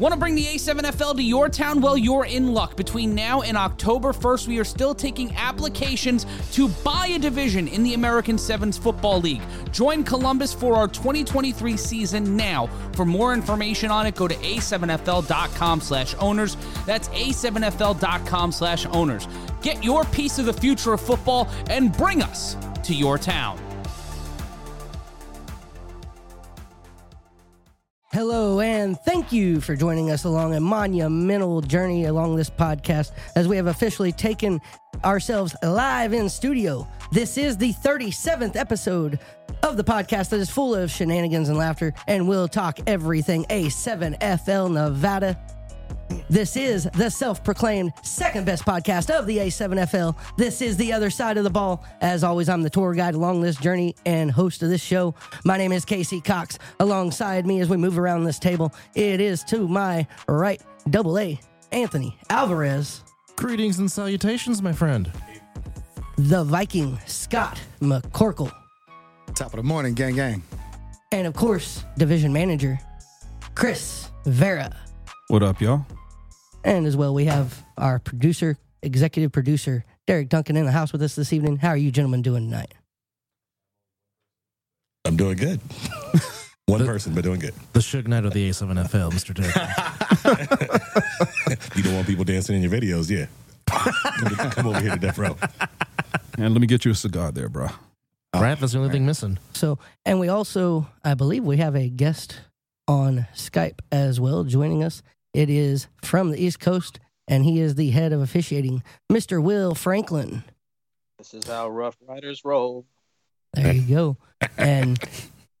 Want to bring the A7FL to your town? Well, you're in luck. Between now and October 1st, we are still taking applications to buy a division in the American Sevens Football League. Join Columbus for our 2023 season now. For more information on it, go to a7fl.com slash owners. That's a7fl.com slash owners. Get your piece of the future of football and bring us to your town. Hello, and thank you for joining us along a monumental journey along this podcast as we have officially taken ourselves live in studio. This is the 37th episode of the podcast that is full of shenanigans and laughter, and we'll talk everything A7FL Nevada. This is the self proclaimed second best podcast of the A7FL. This is the other side of the ball. As always, I'm the tour guide along this journey and host of this show. My name is KC Cox. Alongside me as we move around this table, it is to my right, double A, Anthony Alvarez, Greetings and salutations, my friend. the Viking, Scott McCorkle, Top of the morning, gang, gang. and of course, division manager, Chris Veira. What up, y'all? And as well, we have our producer, executive producer, Derek Duncan, in the house with us this evening. How are you gentlemen doing tonight? I'm doing good. One person, but doing good. The Suge Knight of the A7FL, Mr. Derek. You don't want people dancing in your videos, yeah. Come over here to death row. And let me get you a cigar there, bro. Ah, right? That's the only thing missing. So, and we also, I believe, we have a guest on Skype as well joining us. It is from the East Coast, and he is the head of officiating, Mr. Will Franklin. This is how Rough Riders roll. There you go. And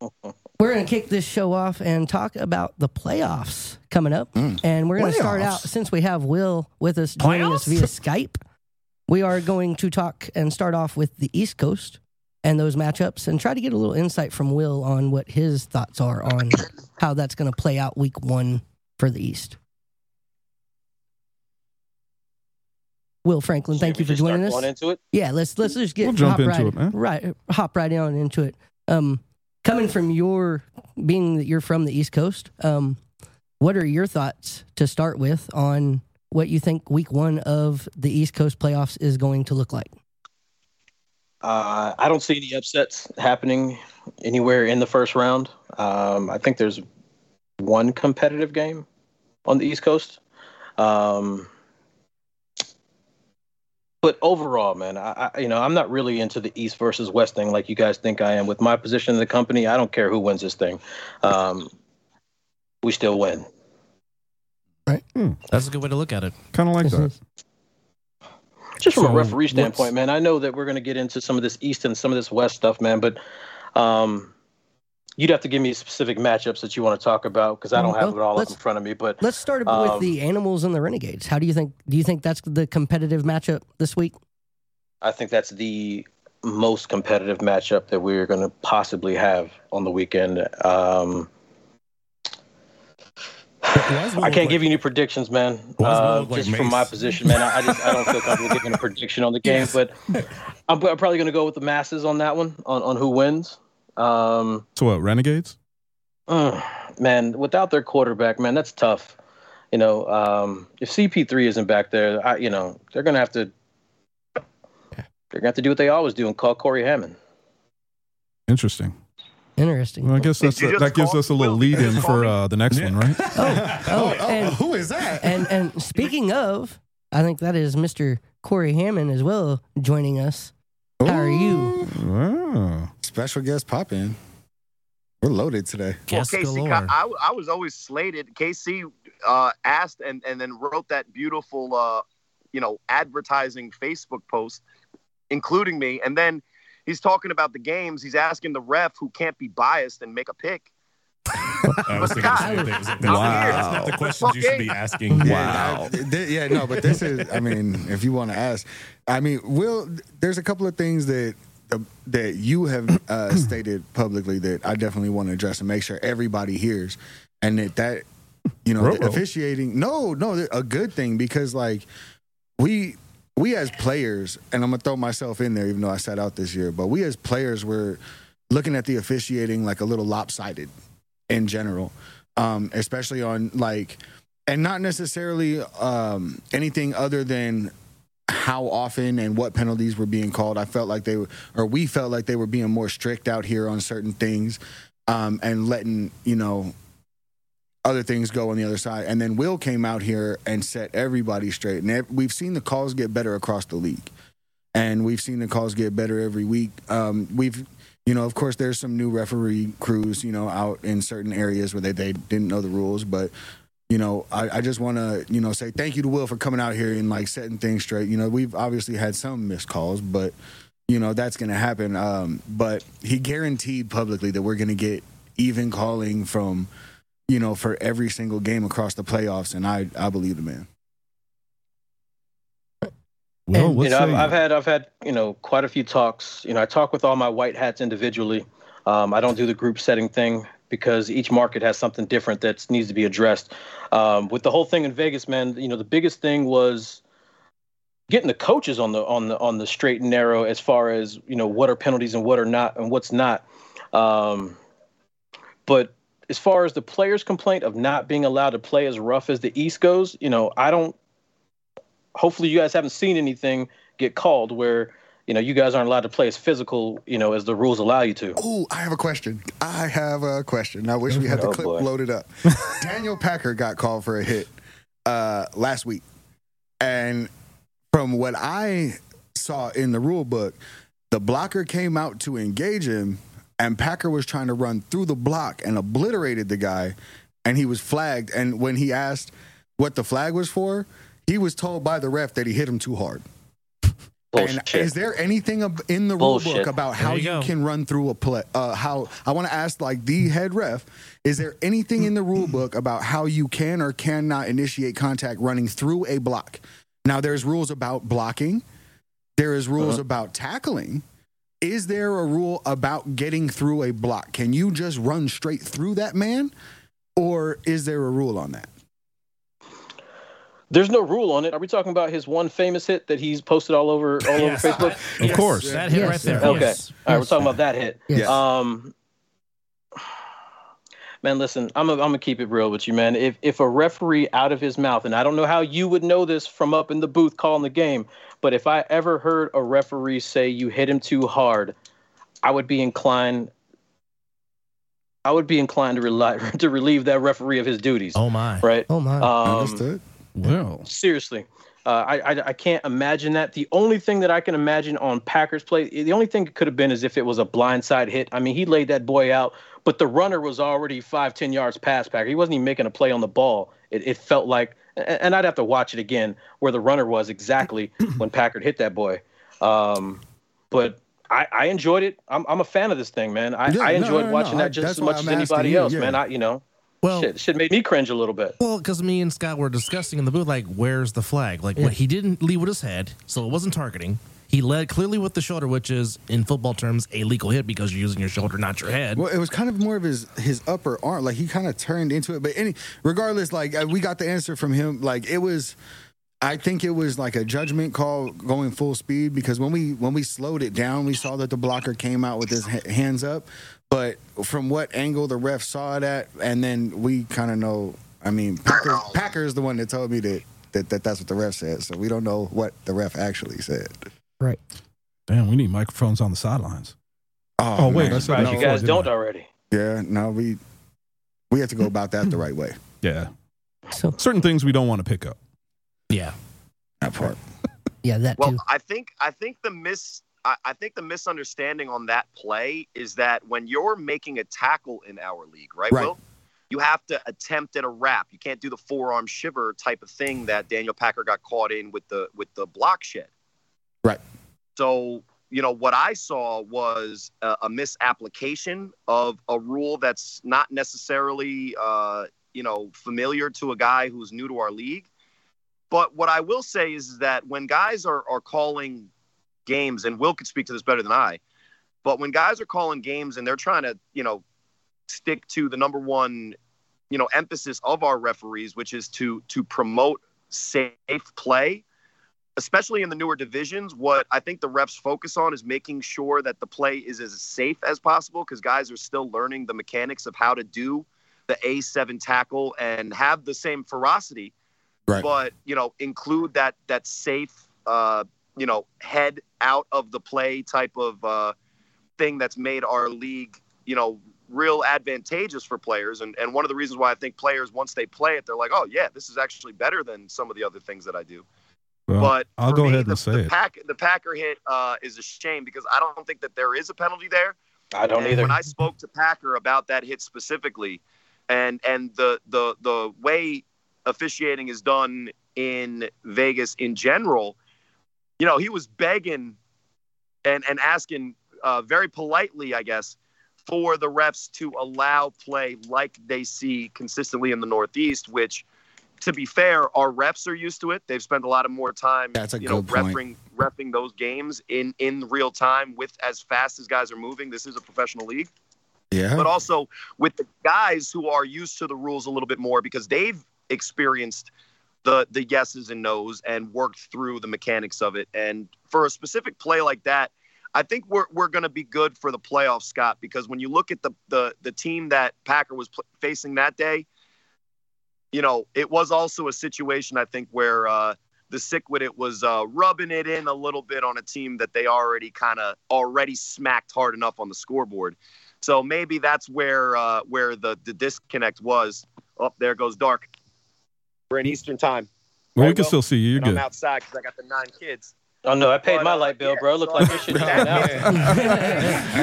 we're going to kick this show off and talk about the playoffs coming up. Hmm. And we're going to start out, since we have Will with us joining us via Skype, we are going to talk and start off with the East Coast and those matchups and try to get a little insight from Will on what his thoughts are on how that's going to play out week one for the East. Will Franklin, thank you for just joining start us. Going into it. Yeah, let's let's just get We'll jump hop into right, it, man. Right, hop right on into it. Um, coming from your being that you're from the East Coast, um, what are your thoughts to start with on what you think Week One of the East Coast playoffs is going to look like? Uh, I don't see any upsets happening anywhere in the first round. Um, I think there's one competitive game on the East Coast. Um, but overall, man, I, I you know I'm not really into the East versus West thing like you guys think I am. With my position in the company, I don't care who wins this thing. Um, we still win. Right. That's a good way to look at it. Kind of like that. just from So a referee standpoint, man, I know that we're going to get into some of this East and some of this West stuff, man, but um, you'd have to give me specific matchups that you want to talk about because I don't have Well, it all up in front of me. But Let's start with Um, the Animals and the Renegades. How do you think? Do you think that's the competitive matchup this week? I think that's the most competitive matchup that we're going to possibly have on the weekend. Um, I can't give you any predictions, man. Why does Will Uh, like just from my position, man, I I just I don't feel comfortable giving a prediction on the game, but I'm, I'm probably going to go with the masses on that one on, on who wins. Um, So what? Renegades? Uh, man, without their quarterback, man, that's tough. You know, um, if CP3 isn't back there, I, you know, they're gonna have to. They're gonna have to do what they always do and call Cory Hammond. Interesting. Interesting. Well, I guess that's Did you that just gives us a little lead in for uh, the next one, right? oh, and, who is that? and and speaking of, I think that is Mr. Cory Hammond as well joining us. How are you? Wow. Special guest pop in. We're loaded today. Well, KC. I, I was always slated. KC uh, asked and, and then wrote that beautiful, uh, you know, advertising Facebook post, including me. And then he's talking about the games. He's asking the ref who can't be biased and make a pick. I was thinking the same thing. It's like, That's, Wow. that's not the questions you should be asking. Yeah, I- th- yeah, no, but this is. I mean, if you want to ask, I mean, Will, there's a couple of things that uh, that you have uh, stated publicly that I definitely want to address and make sure everybody hears, and that that you know the officiating. No, no, a good thing because like we we as players, and I'm gonna throw myself in there, even though I sat out this year, but we as players were looking at the officiating like a little lopsided in general, um, especially on like and not necessarily um, anything other than how often and what penalties were being called. I felt like they were, or we felt like they were being more strict out here on certain things, um, and letting you know other things go on the other side. And then Will came out here and set everybody straight. And we've seen the calls get better across the league, and we've seen the calls get better every week. Um, we've you know, of course, there's some new referee crews, you know, out in certain areas where they, they didn't know the rules. But, you know, I, I just want to, you know, say thank you to Will for coming out here and like setting things straight. You know, we've obviously had some missed calls, but, you know, that's going to happen. Um, but he guaranteed publicly that we're going to get even calling from, you know, for every single game across the playoffs. And I, I believe the man. Well, And- you know, I've, I've had I've had you know quite a few talks. You know, I talk with all my white hats individually. Um, I don't do the group setting thing because each market has something different that needs to be addressed. Um, with the whole thing in Vegas, man, you know, the biggest thing was getting the coaches on the on the on the straight and narrow as far as you know what are penalties and what are not and what's not. Um, but as far as the players' complaint of not being allowed to play as rough as the East goes, you know, I don't. Hopefully, you guys haven't seen anything get called where you know you guys aren't allowed to play as physical, you know, as the rules allow you to. Oh, I have a question. I have a question. I wish we had the Oh, clip boy. loaded up. Daniel Packer got called for a hit uh, last week, and from what I saw in the rule book, the blocker came out to engage him, and Packer was trying to run through the block and obliterated the guy, and he was flagged. And when he asked what the flag was for, he was told by the ref that he hit him too hard. And is there anything in the rule book about how There you, you can run through a play? Uh, how I want to ask, like the head ref, is there anything in the rule book about how you can or cannot initiate contact running through a block? Now, there's rules about blocking. There is rules Uh-huh. about tackling. Is there a rule about getting through a block? Can you just run straight through that man, or is there a rule on that? There's no rule on it. Are we talking about his one famous hit that he's posted all over all Yes. over Facebook? Of course. That hit Yes. right there. Okay. Yes. All right, we're talking about that hit. Yes. Um, man, listen, I'm gonna I'm gonna keep it real with you, man. If if a referee out of his mouth, and I don't know how you would know this from up in the booth calling the game, but if I ever heard a referee say you hit him too hard, I would be inclined. I would be inclined to rely, to relieve that referee of his duties. Oh my. Right. Oh my. Um, Understood. Well, seriously. Uh, I, I I can't imagine that. The only thing that I can imagine on Packers play, the only thing it could have been is if it was a blindside hit. I mean, he laid that boy out, but the runner was already five, ten yards past Packer. He wasn't even making a play on the ball. It, it felt like, and I'd have to watch it again where the runner was exactly when Packer hit that boy. Um, but I, I enjoyed it. I'm, I'm a fan of this thing, man. I, Yeah, I enjoyed no, no, watching I- that just as much as anybody you, else, yeah. man. I, you know, Well, shit, shit made me cringe a little bit. Well, because me and Scott were discussing in the booth, like, where's the flag? Like, Yeah. what he didn't lead with his head, so it wasn't targeting. He led clearly with the shoulder, which is in football terms a legal hit because you're using your shoulder, not your head. Well, it was kind of more of his his upper arm, like he kind of turned into it. But any, regardless, like uh, we got the answer from him. Like it was, I think it was like a judgment call going full speed because when we when we slowed it down, we saw that the blocker came out with his hands up. But from what angle the ref saw it at, and then we kind of know. I mean, Packer Packer is the one that told me that, that that that's what the ref said. So we don't know what the ref actually said. right. damn, we need microphones on the sidelines. Oh, oh wait, man. I said Surprised no you guys don't I? already. yeah, no, we we have to go about that the right way. Yeah, So certain things we don't want to pick up. Yeah. That part. yeah, that Well, too. I think I think the miss I, I think the misunderstanding on that play is that when you're making a tackle in our league, right, Right. Will? You have to attempt at a wrap. You can't do the forearm shiver type of thing that Daniel Packer got caught in with the with the block shed. Right. So you know what I saw was a, a misapplication of a rule that's not necessarily uh, you know familiar to a guy who's new to our league. But what I will say is that when guys are, are calling games, and Will could speak to this better than I, but when guys are calling games and they're trying to, you know, stick to the number one, you know, emphasis of our referees, which is to to promote safe play, especially in the newer divisions, what I think the refs focus on is making sure that the play is as safe as possible because guys are still learning the mechanics of how to do the A7 tackle and have the same ferocity, Right. but you know include that that safe uh, you know head out of the play type of uh, thing that's made our league you know real advantageous for players and and one of the reasons why I think players once they play it they're like oh yeah this is actually better than some of the other things that I do Well, but I'll go me, ahead the, and say the it. Pack, the Packer hit uh, is a shame because I don't think that there is a penalty there. I don't and either. When I spoke to Packer about that hit specifically, and and the the the way officiating is done in Vegas in general, you know, he was begging and and asking uh, very politely, I guess, for the refs to allow play like they see consistently in the Northeast, which. To be fair, our refs are used to it. They've spent a lot of more time, That's a you know, referring repping those games in in real time with as fast as guys are moving. This is a professional league Yeah. but also with the guys who are used to the rules a little bit more because they've experienced the the yeses and nos and worked through the mechanics of it. And for a specific play like that, I think we're we're going to be good for the playoffs, Scott, because when you look at the the the team that Packer was pl- facing that day, you know, it was also a situation I think where uh the Sikwidit was uh, rubbing it in a little bit on a team that they already kind of already smacked hard enough on the scoreboard. So maybe that's where uh, where the, the disconnect was. Oh, there goes dark. We're in Eastern time. Well, we can well, still see you. You're and I'm outside because I got the nine kids. Oh no, I paid But, my uh, light bill, yeah, bro. Look so- like this shit's going out. hey,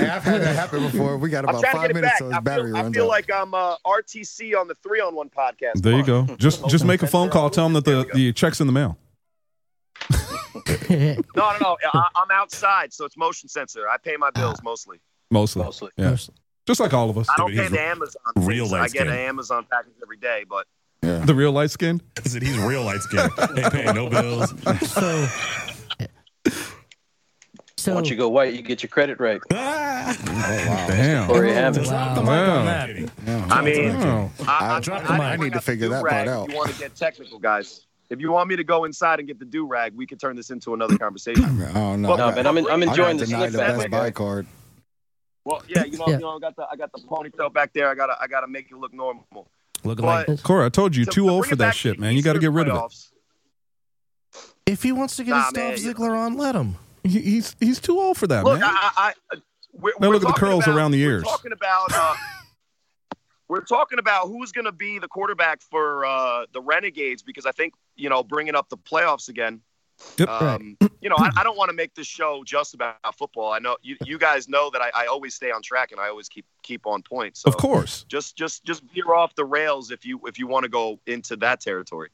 I've had that happen before. We got about five minutes back. till his I battery feel, I feel out. like I'm uh, RTC on the three on one podcast. There you go. Just just make a phone call. Tell them that the, the check's in the mail. No, no, no. I, I'm outside, so it's motion sensor. I pay my bills mostly. Mostly. Mostly. Yeah. Just like all of us. I don't Dude, pay he's the Amazon. real things. I get an. Amazon package every day, but The real light skin. He said he's real light skin. Ain't paying no bills. So, so Once you go white, you get your credit right. Ah. Oh, Damn. Cory Hammond. Drop the mic Wow. on that. I mean, Wow. I, Drop I, I. I I need to figure that part out. If you want to get technical, guys. If you want me to go inside and get the do rag, we could turn this into another conversation. Oh, I don't know. Well, No, I got- man, I'm, I'm I got enjoying the denied slip the back. Best Buy card. well, yeah, you know, Yeah. you know, I got the I got the ponytail back there. I gotta I gotta make it look normal. Looking But like Cora, I told you, to- too old bring for that shit, man. You got to get rid of it. if he wants to get Nah, his man, Dolph you- Ziggler on, let him. He, he's he's too old for that, Look, man. I, I, I we're, Now we're look at the curls about- around the ears. we're ears. Talking about, uh, we're talking about who's going to be the quarterback for uh, the Renegades because I think you know bringing up the playoffs again. Yep. Um, you know, I, I don't want to make this show just about football. I know you, you guys know that I, I always stay on track and I always keep keep on point. So of course. just just just veer off the rails if you if you want to go into that territory.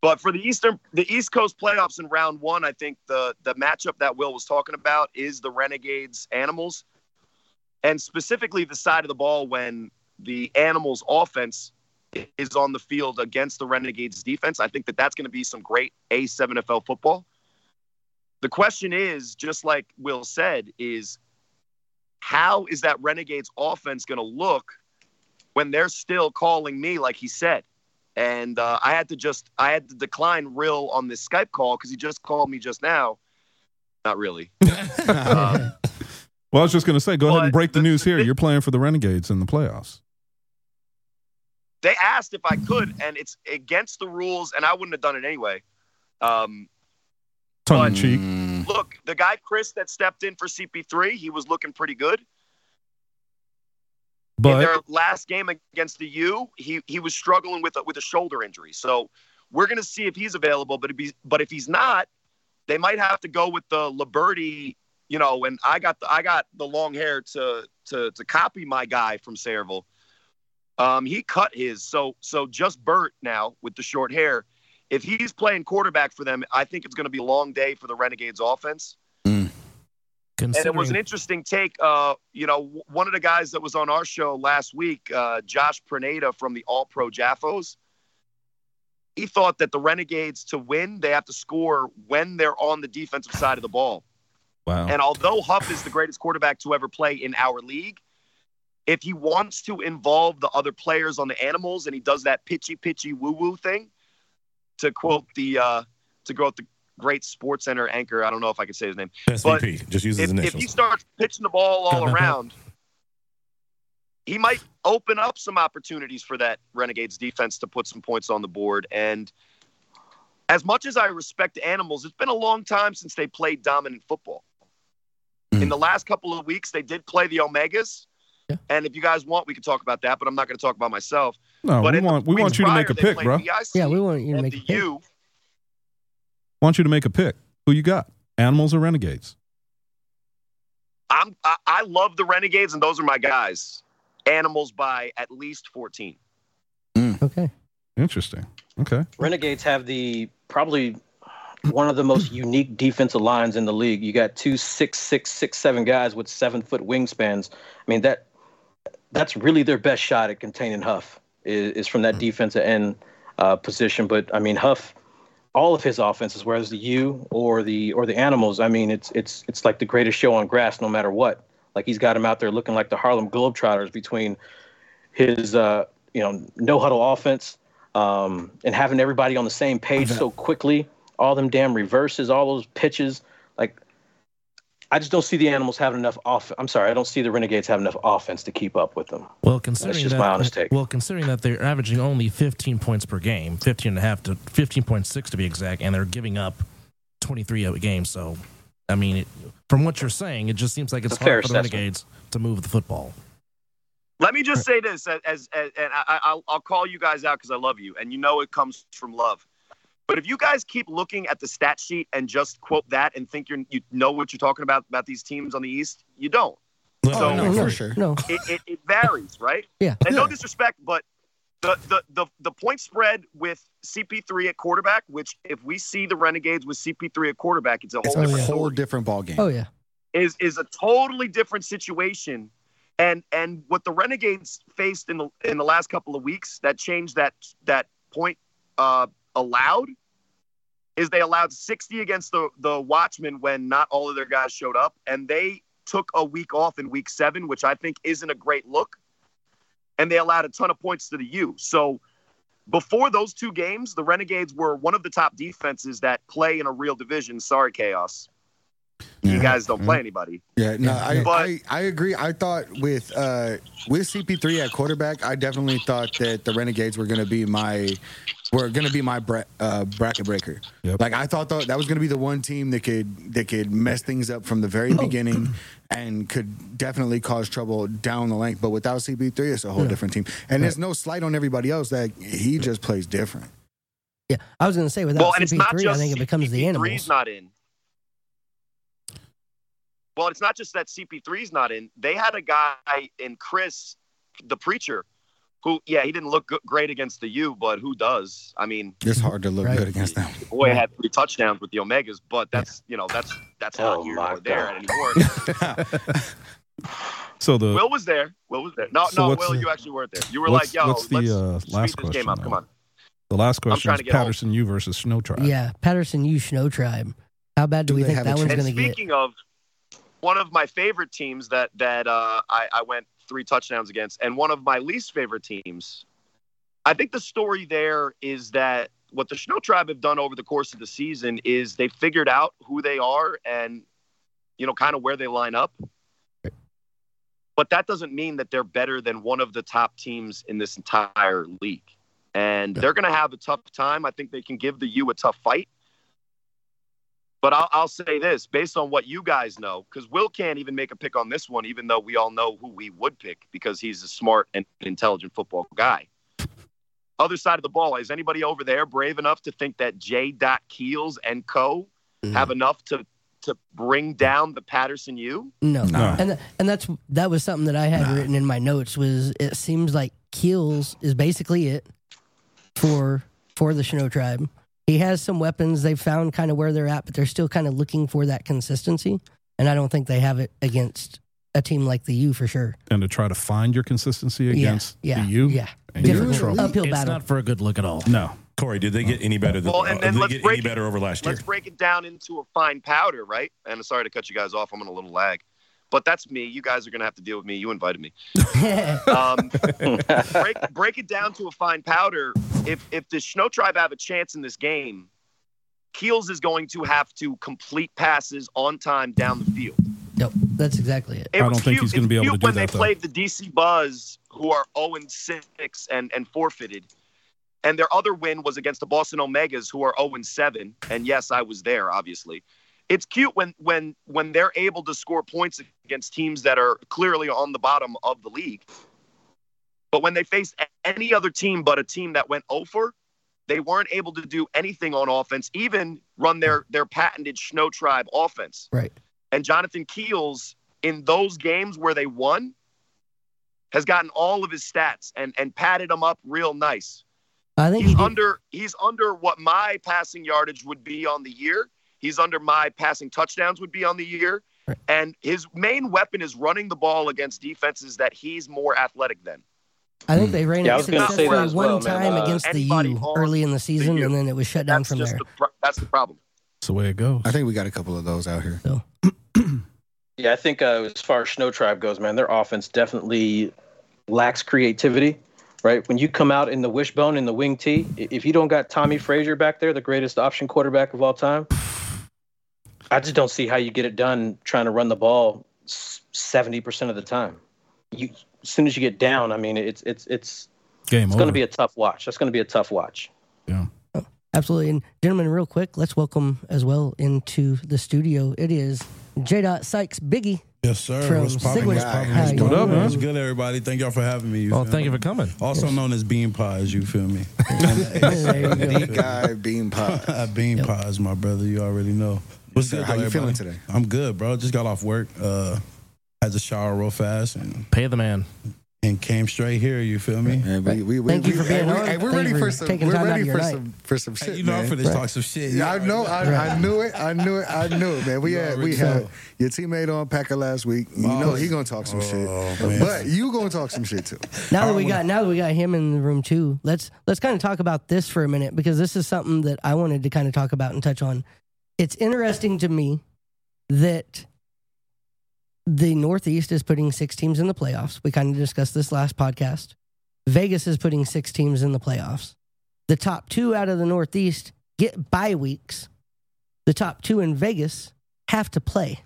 But for the Eastern the East Coast playoffs in round one, I think the the matchup that Will was talking about is the Renegades Animals, and specifically the side of the ball when the Animals offense is on the field against the Renegades defense. I think that that's going to be some great A7FL football. The question is, just like Will said, is how is that Renegades offense going to look when they're still calling me like he said? And uh, I had to just I had to decline Real on this Skype call because he just called me just now. Not really. Uh, Well, I was just going to say, go ahead and break the the- news here. the- You're playing for the Renegades in the playoffs. They asked if I could, and it's against the rules, and I wouldn't have done it anyway. Um, Tongue in cheek. Look, the guy Chris that stepped in for CP3, he was looking pretty good. But in their last game against the U, he he was struggling with a, with a shoulder injury. So we're going to see if he's available. But if he's but if he's not, they might have to go with the Liberty. You know, and I got the I got the long hair to to to copy my guy from Sayreville. Um, he cut his so so just Burt now with the short hair. If he's playing quarterback for them, I think it's going to be a long day for the Renegades offense. And it was an interesting take. Uh, you know, w- one of the guys that was on our show last week, uh, Josh Praneda from the All Pro Jaffos, he thought that the Renegades to win, they have to score when they're on the defensive side of the ball. wow. And although Huff is the greatest quarterback to ever play in our league, if he wants to involve the other players on the animals and he does that pitchy pitchy woo woo thing, to quote the uh, to quote the great Sports Center anchor, I don't know if I could say his name SVP. Just use his if, if he starts pitching the ball all around, he might open up some opportunities for that Renegades defense to put some points on the board. And as much as I respect animals, it's been a long time since they played dominant football. In the last couple of weeks, they did play the Omegas. Yeah. And if you guys want, we can talk about that, but I'm not going to talk about myself. No, but we in the want we want you to make a pick, bro. Yeah, we want you to make a pick. U. want you to make a pick. Who you got? Animals or renegades? I'm, I, I love the Renegades, and those are my guys. Animals by at least 14. Mm. Okay. Interesting. Okay. Renegades have the probably one of the most unique defensive lines in the league. You got two six six six seven guys with seven foot wingspans. I mean that that's really their best shot at containing Huff is, is from that defensive end uh, position. But I mean Huff, all of his offenses, whereas the U or the or the Animals, I mean it's it's it's like the greatest show on grass, no matter what. Like he's got him out there looking like the Harlem Globetrotters between his uh, you know no huddle offense um, and having everybody on the same page so quickly, all them damn reverses, all those pitches, I just don't see the animals having enough off. I'm sorry, I don't see the Renegades having enough offense to keep up with them. Well, considering just that, my honest take. Well, considering that they're averaging only 15 points per game, 15 and a half to 15.6 to be exact, and they're giving up 23 a game. So, I mean, it, from what you're saying, it just seems like it's It's hard for the assessment. Renegades to move the football. Let me just say this, as, as, as and I, I'll, I'll call you guys out because I love you, and you know it comes from love. But if you guys keep looking at the stat sheet and just quote that and think you're, you know what you're talking about about these teams on the East, you don't. Oh, So- no, no, for sure. No. It, it, it varies, right? Yeah. And no disrespect, but the, the the the point spread with CP3 at quarterback, which if we see the Renegades with CP3 at quarterback, it's a whole, It's whole a different whole story. different ball game. Oh yeah. is is a totally different situation. And and what the Renegades faced in the in the last couple of weeks that changed that that point uh, allowed is they allowed 60 against the the Watchmen when not all of their guys showed up, and they took a week off in week seven, which I think isn't a great look. And they allowed a ton of points to the U. So before those two games, the Renegades were one of the top defenses that play in a real division. Sorry, Chaos. You guys don't play anybody. Yeah, no, I, But- I I agree. I thought with uh with CP3 at quarterback, I definitely thought that the Renegades were going to be my were going to be my bra- uh, bracket breaker. Yep. Like I thought that that was going to be the one team that could that could mess things up from the very beginning and could definitely cause trouble down the length. But without CP3, it's a whole different team. And there's no slight on everybody else that he just plays different. Yeah. I was gonna say without well, and it's not CP3, I think it becomes the CP3's animals. not in. Well, it's not just that CP3's not in. They had a guy in Chris, the preacher, who, yeah, he didn't look good, great against the U, but who does? I mean, It's hard to look Right. good against them. the boy had three touchdowns with the Omegas, but that's you know that's that's Oh, not here my nor there God. anymore. So the Will was there. Will was there. No, So no, Will, the- you actually weren't there. You were like, yo, what's the, let's uh, speed last this game question up. now? Come on. the last question trying is to get home. Patterson U versus Snow Tribe. Yeah, Patterson U Snow Tribe. How bad do, Do we think that one's gonna get? speaking of one of my favorite teams that that uh, I, I went three touchdowns against, and one of my least favorite teams, I think the story there is that what the Snow Tribe have done over the course of the season is they figured out who they are and you know kind of where they line up. But that doesn't mean that they're better than one of the top teams in this entire league. And they're going to have a tough time. I think they can give the U a tough fight. But I'll, I'll say this based on what you guys know, because Will can't even make a pick on this one, even though we all know who we would pick because he's a smart and intelligent football guy. Other side of the ball, is anybody over there brave enough to think that J. Keels and Co. Mm. have enough to to bring down the Patterson U? No. No. And th- and that's that was something that I had written in my notes was it seems like Keels is basically it for for the Snow Tribe. He has some weapons. They've found kind of where they're at, but they're still kind of looking for that consistency. And I don't think they have it against a team like the U for sure. And to try to find your consistency against yeah, the U. yeah. And you're in Different trouble. uphill It's battle. not for a good look at all. No. Cory, did they get any better than Well, and uh, then did let's get break any it- better over last year? Let's break it down into a fine powder, right? And I'm sorry to cut you guys off. I'm on a little lag. But that's me. You guys are going to have to deal with me. You invited me. Um, break, break it down to a fine powder. If if the Snow Tribe have a chance in this game, Keels is going to have to complete passes on time down the field. Yep, that's exactly it. It I don't think cute- he's gonna be able to cute do when that, they though. played the DC Buzz, who are 0 and 6 and and forfeited, and their other win was against the Boston Omegas, who are 0 and 7. And yes, I was there, obviously. It's cute when when when they're able to score points against teams that are clearly on the bottom of the league. But when they faced any other team but a team that went oh over, they weren't able to do anything on offense, even run their their patented Snow Tribe offense. Right. And Jonathan Keels in those games where they won has gotten all of his stats and and padded them up real nice. I think He's did. under he's under what my passing yardage would be on the year. He's under my passing touchdowns would be on the year. Right. And his main weapon is running the ball against defenses that he's more athletic than. I think they ran Yeah, I it was successfully one well, time Uh, against the U early in the season, U. and then it was shut down That's from just there. the pro- that's the problem. That's the way it goes. I think we got a couple of those out here. Yeah, I think uh, as far as Snow Tribe goes, man, their offense definitely lacks creativity. Right when you come out in the wishbone in the wing T, i- if you don't got Tommie Frazier back there, the greatest option quarterback of all time, I just don't see how you get it done trying to run the ball seventy percent of the time. You as soon as you get down, I mean, it's it's it's Game it's going to be a tough watch. That's going to be a tough watch. yeah. Absolutely. And gentlemen, real quick, let's welcome as well into the studio. It is J. Dot Sykes Biggie Yes, sir. from What's poppin'? Sikwidit. What's poppin'? What's What up, man? What's good, everybody? Thank y'all for having me. You Well, thank me? you for coming. Also known as bean pies, you feel me? There you go. The guy bean pie. bean pies, my brother. You already know. What's sir. good? How though, you feeling today? I'm good, bro. Just got off work. Uh, had to shower real fast and Pay the man. and came straight here. You feel me? And we, we, we, Thank you for being hey, we- on. hey, we're Thank ready for for some. taking We're time out of ready for night. some for some shit, Hey, you know, I'm man. finna talk some shit. Yeah, I know. I, I knew it. I knew it. I knew it, man. We You had we had know. your teammate on Packer last week. You Oh, know he gonna talk some oh, shit, man. but you gonna talk some shit too. Now that we got now that we got him in the room too, let's let's kind of talk about this for a minute because this is something that I wanted to kind of talk about and touch on. It's interesting to me that the Northeast is putting six teams in the playoffs. We kind of discussed this last podcast. Vegas is putting six teams in the playoffs. The top two out of the Northeast get bye weeks. The top two in Vegas have to play.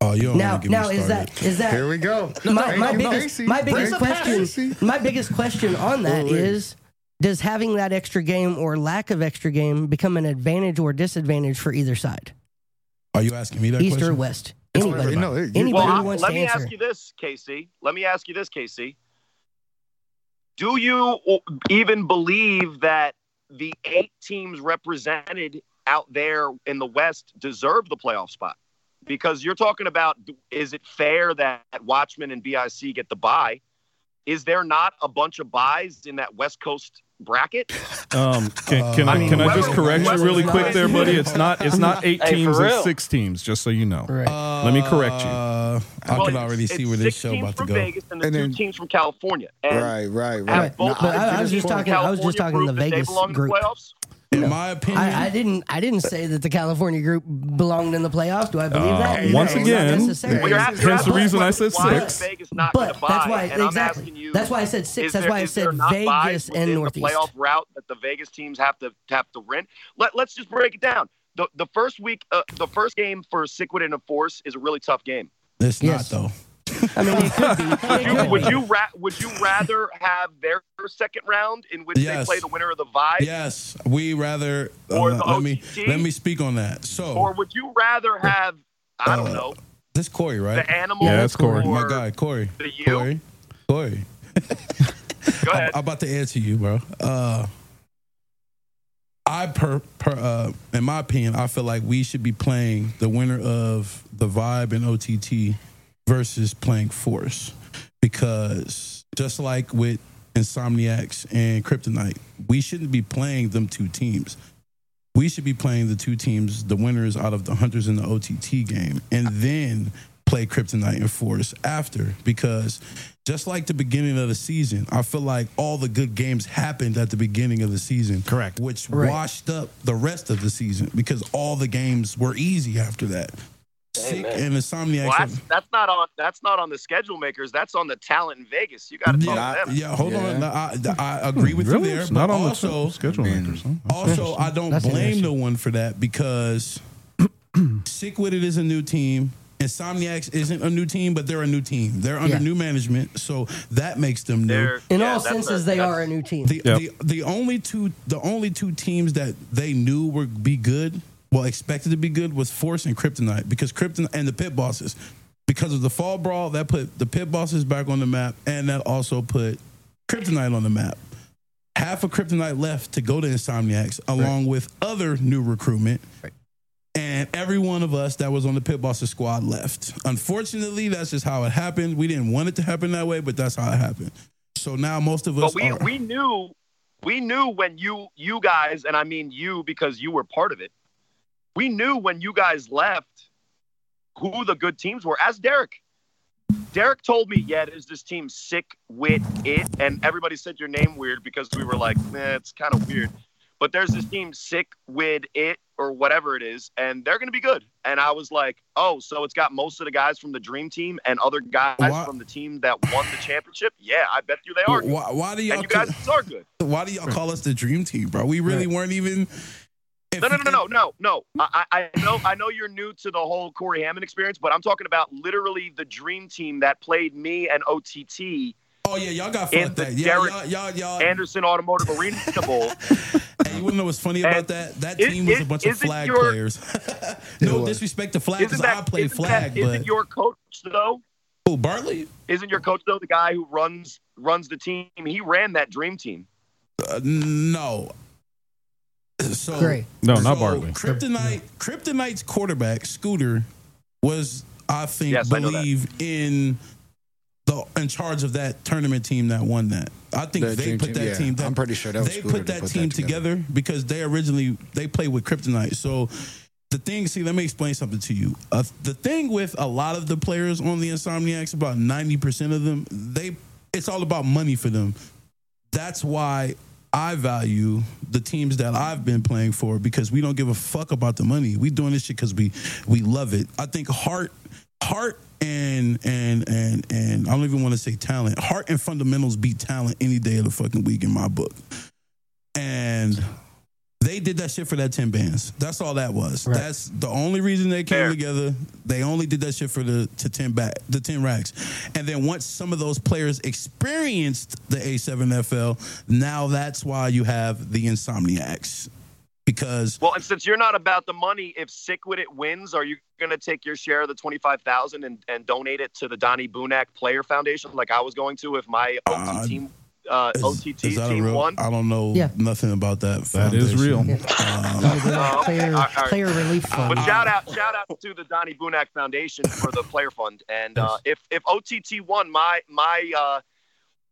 Oh, you don't Now, wanna get now me is that is that Here we go. my, my biggest, my biggest the question my biggest question on that Ooh-wee. is does having that extra game or lack of extra game become an advantage or disadvantage for either side Are you asking me that east question? or west It's anybody. No, it- you- Anybody Well, who I- wants let to me answer. ask you this, KC. Let me ask you this, KC. Do you even believe that the eight teams represented out there in the West deserve the playoff spot? Because you're talking about is it fair that Watchmen and BIC get the bye? Is there not a bunch of buys in that West Coast bracket? Um, can, can Uh, I I mean, can I just correct you really quick there, buddy? It's not it's not eight Hey, teams. real. It's six teams. Just so you know. right Uh, Let me correct you. I Well, can already see where this show about to go. Vegas and the And two teams from California. And Right, right, right. both but I- I was just teams from talking- I was just talking the prove that they Vegas belong the group. playoffs? In my opinion, I, I didn't I didn't say that the California group belonged in the playoffs. Do I believe Uh, that? once No, again, necessarily. Well, Hence the asking reason I said six. Vegas not but gonna that's why and I'm exactly. you, that's why I said six. That's there- why I said Vegas and within Northeast. The playoff route that the Vegas teams have to have to rent. Let, let's just break it down. The the first week, uh, the first game for Sikwidit and a Force is a really tough game. it's Yes. not though. I mean, it could be. It could Would be. you ra- would you rather have their second round in which Yes. they play the winner of the Vibe, Yes, we rather. Uh, Or the let me let me speak on that. So or would you rather have I don't Uh, know this Cory, right? the animal Yeah, that's Cory. My or guy, Cory. the you? Cory. Cory. Go ahead. I'm about to answer you, bro. Uh, I per, per uh, in my opinion, I feel like we should be playing the winner of the Vibe and OTT versus playing Force because just like with Insomniacs and Kryptonite, we shouldn't be playing them two teams. We should be playing the two teams, the winners out of the Hunters and the OTT game, and then play Kryptonite and Force after because just like the beginning of the season, I feel like all the good games happened at the beginning of the season. Correct. Which Right. washed up the rest of the season because all the games were easy after that. Sick Amen. and Insomniacs. Well, that's that's not on that's not on the schedule makers. That's on the talent in Vegas. You got to talk yeah, to them. yeah, hold Yeah. on. I, I agree with really? you there. It's but not on also, the schedule I makers. Huh? Also. I don't That's blame interesting. no one for that because Sikwidit is a new team. Insomniacs isn't a new team, but they're a new team. They're under Yeah. new management, so that makes them new. They're- In yeah, all senses, a- they are a new team. The, Yep. the the only two the only two teams that they knew would be good, well expected to be good, was Force and Kryptonite because Krypton and the Pit Bosses. Because of the fall brawl, that put the Pit Bosses back on the map, and that also put Kryptonite on the map. Half of Kryptonite left to go to Insomniacs, along with other new recruitment. And every one of us that was on the Pit Bosses squad left. Unfortunately, that's just how it happened. We didn't want it to happen that way, but that's how it happened. So now most of us But we are, we knew we knew when you you guys and I mean you because you were part of it. We knew when you guys left who the good teams were. As Derek, Derek told me, yeah, is this team sick with it? And everybody said your name weird because we were like, nah, it's kind of weird. But there's this team sick with it or whatever it is, and they're going to be good. And I was like, oh, so it's got most of the guys from the dream team and other guys Why- from the team that won the championship. Yeah, I bet you they are. good. why, why do y'all And you guys are good. why do y'all call us the dream team, bro? We really weren't even. No, no, you- no, no, no, no. I, I know, I know you're new to the whole Cory Hammond experience, but I'm talking about literally the dream team that played me and OTT Oh yeah, y'all got fun in the that. Yeah, Derek y'all, y'all, y'all. Anderson Automotive Arena Bowl. and you wanna know what's funny about And that? That is- team was a bunch of flag your- players. no disrespect to flag because I that, play isn't flag, that, but isn't your coach though? oh Bartley? Isn't your coach though the guy who runs runs the team? He ran that dream team. Uh, no. So Great. No, not so Bartley. Kryptonite, Kryptonite's quarterback Scooter was, I think, Yes, I believe in the in charge of that tournament team that won that. I think The they dream put that yeah. team. That, I'm pretty sure that was they put that that put team that together. together. because they originally they played with Kryptonite. So the thing, see, let me explain something to you. Uh, the thing with a lot of the players on the Insomniacs, about ninety percent of them, they it's all about money for them. That's why I value the teams that I've been playing for because we don't give a fuck about the money. We doing this shit because we we love it. I think heart, heart, and and and and I don't even want to say talent. Heart and fundamentals beat talent any day of the fucking week in my book. And they did that shit for that 10 bands. That's all that was. Right. That's the only reason they came Fair. together. They only did that shit for the to 10 back the 10 racks. And then once some of those players experienced the A7FL, now that's why you have the Insomniacs. Because Well, and since you're not about the money, if Sikwidit wins, are you going to take your share of the twenty five thousand and and donate it to the Donnie Bunak Player Foundation, like I was going to if my OT Uh, team, uh, is, OTT is that a team real? won? I don't know Yeah. nothing about that. That is real. Yeah. Um, Donnie Bunak okay. player, All right, all right. player relief fund. But shout out, shout out to the Donnie Bunak Foundation for the player fund. And uh, if if OTT won, my my uh,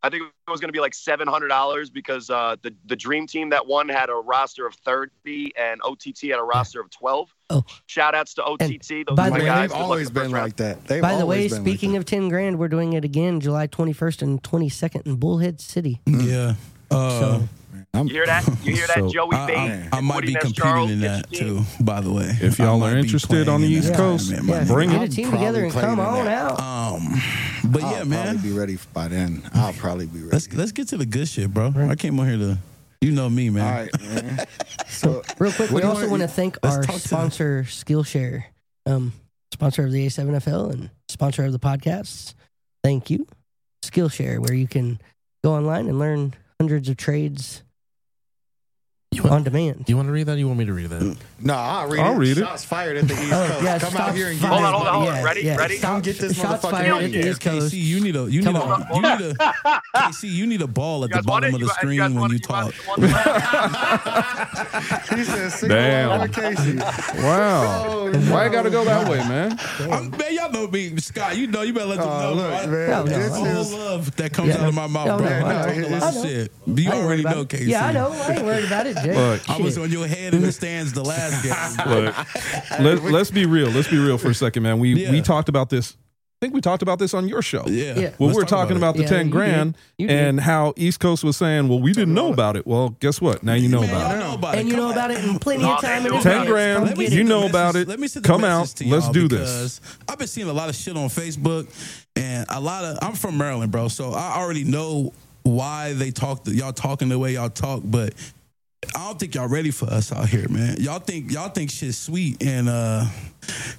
I think it was going to be like seven hundred dollars because uh, the the dream team that won had a roster of thirty and OTT had a roster of twelve. Oh. Shout outs to OTT. Those by are the my way- guys. They've always the been round. like that. They've By the way, been like speaking of 10 grand, we're doing it again July 21st and 22nd in Bullhead City. yeah. Uh, So I'm- You hear that? You hear that, So, Joey I, I, I might be competing Charles, in that too. By the way, If y'all are interested on the East that Coast, tournament, yeah, might bring be. get a I'll team together and come on that. out. Um, but I'll yeah, man. probably be ready by then. I'll probably be ready. Let's let's get to the good shit, bro. I came on here to, you know me, man. All right, man. So, Real quick, What we also wanna- thank our sponsor, Skillshare, um, sponsor of the A7FL and sponsor of the podcasts. Thank you, Skillshare, where you can go online and learn hundreds of trades You want, on demand. you want to read that? Or you want me to read that? Mm. no, I'll read it. I'll it. read it. Shots fired at the East Oh, Coast. yeah, Come out here and get fired. Hold on, hold on, hold on. Yeah, Ready? yeah. Ready? Come get this Shots motherfucker fired out at the. East Coast. KC, you need a you Come need on. a you need a KC, you need a ball at the bottom it? of the You guys screen when you talk. guys want it? He said, single Damn. KC. Wow. Oh, Why I got to go that way, man? I'm, man, y'all know me, Scott. You know you better let them Oh, know. look, man, No, no, this All is- the love that comes out of my mouth, bro. no, I I talk a know. lot of shit. You already know, about it. KC. Yeah, I know. I ain't worried about it, Jay. Look, I was on your head in the stands the last game. Look, let, let's be real. Let's be real for a second, man. We Yeah. we talked about this. I think we talked about this on your show. Yeah. Yeah. Well, Let's we're talk talking about, it. the Yeah, 10 you grand did. You did. and how East Coast was saying, well, we didn't know about it. Well, guess what? Now you know Man, about y'all it. know about and it. you know about it in plenty of time. do. in 10 grand. Come Let me get send You know about it. Let me send Come out. Let's do this. I've been seeing a lot of shit on Facebook, and a lot of. I'm from Maryland, bro, so I already know why they talk. Y'all talking the way y'all talk, but I don't think y'all ready for us out here, man. Y'all think y'all think shit's sweet, and uh,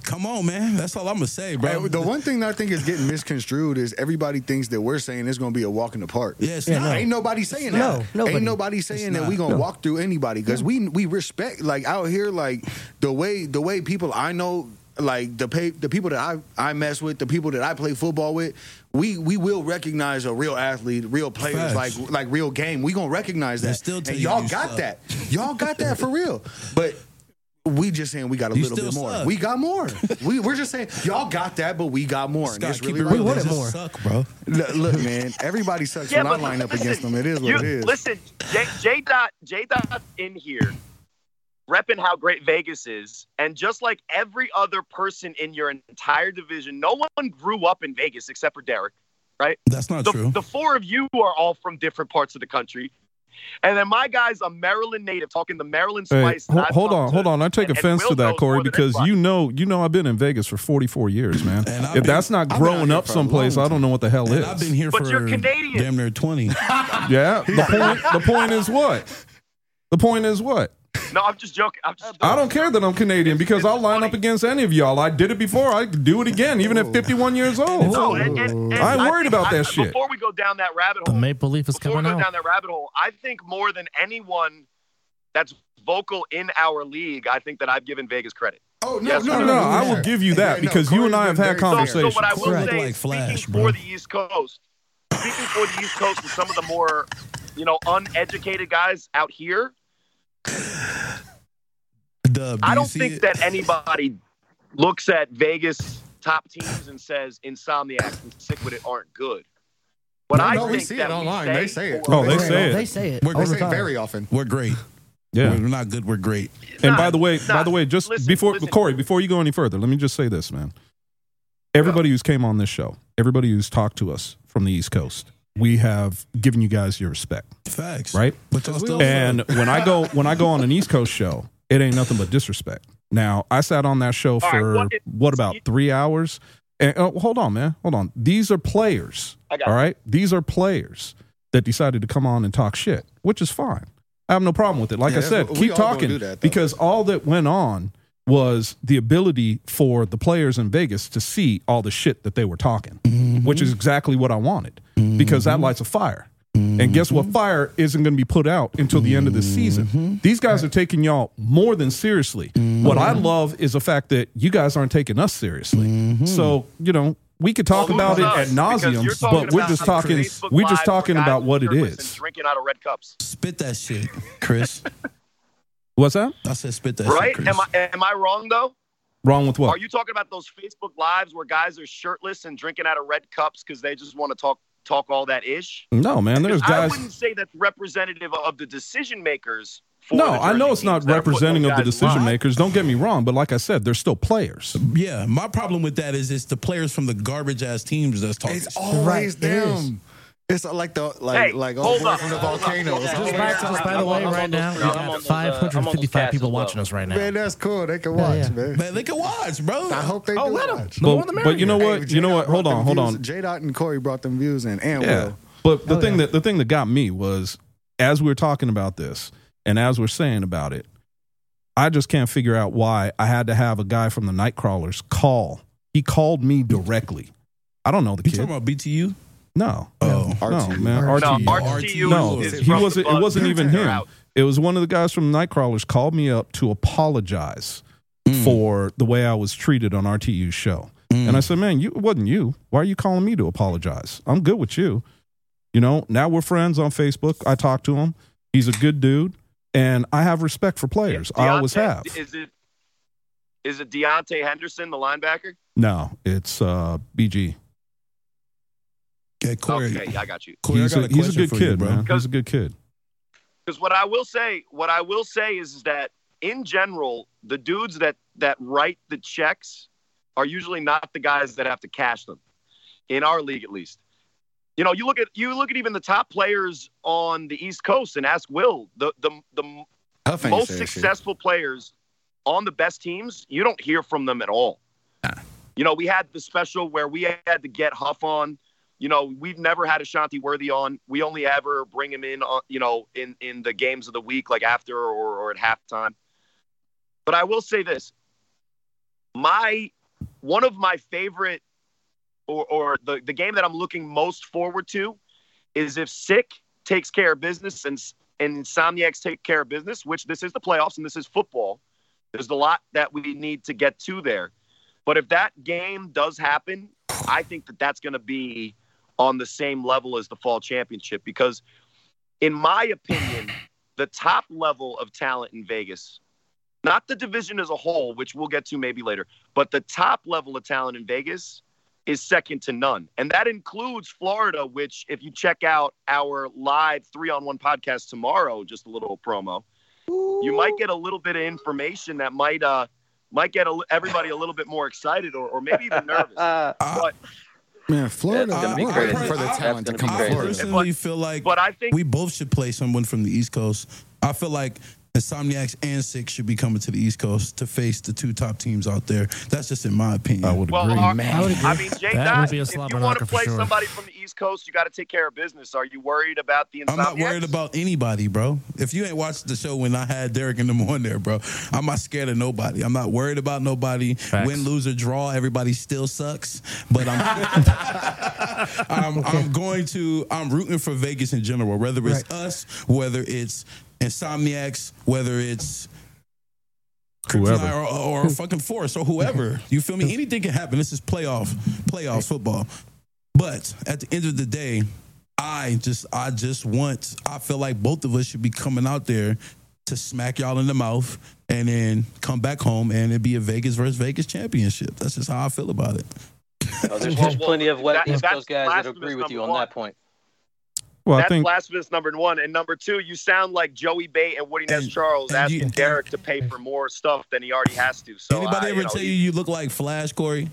Come on, man. That's all I'm gonna say, bro. Hey, the one thing that I think is getting misconstrued is everybody thinks that we're saying it's going to be a walk in the park. Yeah, Yeah, no. Ain't nobody saying No, that. nobody. Ain't nobody saying that we gonna walk through anybody because we we respect like out here like the way the way people I know like the pay, the people that I I mess with the people that I play football with we we will recognize a real athlete real players Facts. like like real game we gonna recognize that still and you y'all got suck. that y'all got that for real but. We just saying we got a You little bit still more. suck. We got more. we we're just saying y'all got that, but we got more. and Scott, it's keep really it real. We wanted more. Suck, bro. Look, look, man, everybody sucks Yeah, when I but line up against them. It is what You, it is. Listen, J, J dot J dot in here, repping how great Vegas is, and just like every other person in your entire division, no one grew up in Vegas except for Derek. Right? That's not The, true. the four of you are all from different parts of the country, and then my guy's a Maryland native, talking the Maryland spice. ho- hold on, to- hold on. I take and- and offense to that, Cory, because you know, you know, I've been in Vegas for 44 years, man. And if been- that's not I've growing up someplace, I don't know what the hell And is. I've been here But for you're Canadian. damn near 20. yeah, the point. The point is what? The point is what? No, I'm just joking. I'm just I don't care that I'm Canadian because it's I'll line funny. up against any of y'all. I did it before. I could do it again, even at 51 years old. No, and, and, and I ain't worried about that I- shit. Before we go down that rabbit hole, The hole, Maple Leaf is before we coming go out. down that rabbit hole, I think more than anyone that's vocal in our league, I think that I've given Vegas credit. Oh no, Yes, no, sir. no, No, I will give you that Yeah, no, because you and I have had very. So, so conversations. what I will Correct. say, Like Flash, speaking bro. for the East Coast, speaking for the East Coast and some of the more, you know, uneducated guys out here, Dub, do I don't think it? that anybody looks at Vegas top teams and says Insomniac and Sikwidit aren't good. But No, I no, we see that it we online. They say it. Oh, they Right. say it. They say it. We're They say time. very often. We're great. Yeah. We're not good. We're great. And Nah, by the way, by the way, just Listen, before listen. Cory, before you go any further, let me just say this, man. Everybody who's came on this show, everybody who's talked to us from the East Coast, we have given you guys your respect, Facts. right? But y'all still And when I go when I go on an East Coast show, it ain't nothing but disrespect. Now I sat on that show All right, for what what, is- about three hours? And oh, hold on, man, hold on. These are players, I got all it. right. These are players that decided to come on and talk shit, which is fine. I have no problem with it. Like Yeah, I said, keep talking that, though. because all that went on was the ability for the players in Vegas to see all the shit that they were talking, which is exactly what I wanted because that lights a fire. And guess what? Mm-hmm. Fire isn't going to be put out until the end of the season. Mm-hmm. These guys are taking y'all more than seriously. What I mm-hmm. love is the fact that you guys aren't taking us seriously. So, you know, we could talk Well, about it who's at us? Because you're nauseum, but we're just talking. Facebook We're just talking about what it shirtless and is. Drinking out of red cups, spit that shit, Chris. What's that? I said spit that right? shit, Chris. Am I am I wrong though? Wrong with what? Are you talking about those Facebook lives where guys are shirtless and drinking out of red cups because they just want to talk talk all that ish? No, man. There's guys. I wouldn't say that's representative of the decision makers. For No, I know it's not teams that are putting representing of the decision live. makers. Don't get me wrong, but like I said, they're still players. yeah, my problem with that is it's the players from the garbage ass teams that's talking. It's shit. always Right, it them. It's like the like Hey, like hold old boy from the hold up, volcanoes. hold. Just Yeah, by, just by the way, I'm right now, three. we I'm on got those, uh, I'm on those 555 people well. watching us right now. Man, that's cool. They can watch, yeah. man. Man, they can watch, bro. I hope they Oh, do let 'em. watch. The But, but you know merrier. what? You know what? Hold on, hold on. J Dot and Cory brought them views in, and Yeah. Will. But the Oh, thing yeah. that the thing that got me was as we were talking about this and as we're saying about it, I just can't figure out why I had to have a guy from the Nightcrawlers call. He called me directly. I don't know the You kid. talking about BTU? No, Oh, no, RTU. man. No, RTU. RTU No, is he wasn't. It wasn't even him. out. It was one of the guys from Nightcrawlers called me up to apologize Mm. for the way I was treated on RTU's show. Mm. And I said, man, you it wasn't you. Why are you calling me to apologize? I'm good with you. You know, now we're friends on Facebook. I talk to him. He's a good dude, and I have respect for players. I always have. Is it is it Deontay Henderson, the linebacker? No, it's uh, BG. Okay, Cory. Okay, I got you. Cory, he's I a, got a, he's a good for kid, you, bro. man. He's a good kid. Because what I will say, what I will say is, is that in general, the dudes that that write the checks are usually not the guys that have to cash them. In our league, at least. You know, you look at you look at even the top players on the East Coast and ask Will the the the Huff most said shit. successful players on the best teams, you don't hear from them at all. You know, we had the special where we had to get Huff on. You know, we've never had Ashanti Worthy on. We only ever bring him in, on, you know, in in the games of the week, like after or, or at halftime. But I will say this: my one of my favorite or or the, the game that I'm looking most forward to is if Sick takes care of business and and Insomniacs take care of business, which this is the playoffs and this is football. There's a lot that we need to get to there. But if that game does happen, I think that that's going to be on the same level as the fall championship because, in my opinion, the top level of talent in Vegas, not the division as a whole, which we'll get to maybe later, but the top level of talent in Vegas is second to none. And that includes Florida, which, if you check out our live three on one podcast tomorrow, just a little promo, you might get a little bit of information that might, uh, might get a, everybody a little bit more excited or, or maybe even nervous. but Man, Florida, That's gonna be we're crazy. waiting for the talent to come be to crazy. Florida. personally feel like but I think we both should play someone from the East Coast. I feel like Insomniacs and Six should be coming to the East Coast to face the two top teams out there. That's just in my opinion. I would Well, agree. Uh, our- I would agree. I mean, Jay That Dot, would be a if you slobber want to play sure. somebody from the East Coast, you got to take care of business. Are you worried about the I'm not Insomniacs? worried about anybody, bro. If you ain't watched the show when I had Derek in the morning there, bro, I'm not scared of nobody. I'm not worried about nobody. Facts. Win, lose, or draw, everybody still sucks. But I'm, I'm, I'm going to, I'm rooting for Vegas in general, whether it's Right. us, whether it's Insomniacs, whether it's Whoever. Or, or fucking Force or whoever. You feel me? Anything can happen. This is playoff, playoff football. But at the end of the day, I just, I just want. I feel like both of us should be coming out there to smack y'all in the mouth and then come back home and it be a Vegas versus Vegas championship. That's just how I feel about it. Oh, there's, there's plenty of that- West East Coast guys that agree with you on number that point. Well, I That's think blasphemous, number one. And number two, you sound like Joey Bate and Woody Ness Charles asking you- Derek to pay for more stuff than he already has to. So Anybody uh, I, ever know, tell you you look like Flash, Cory?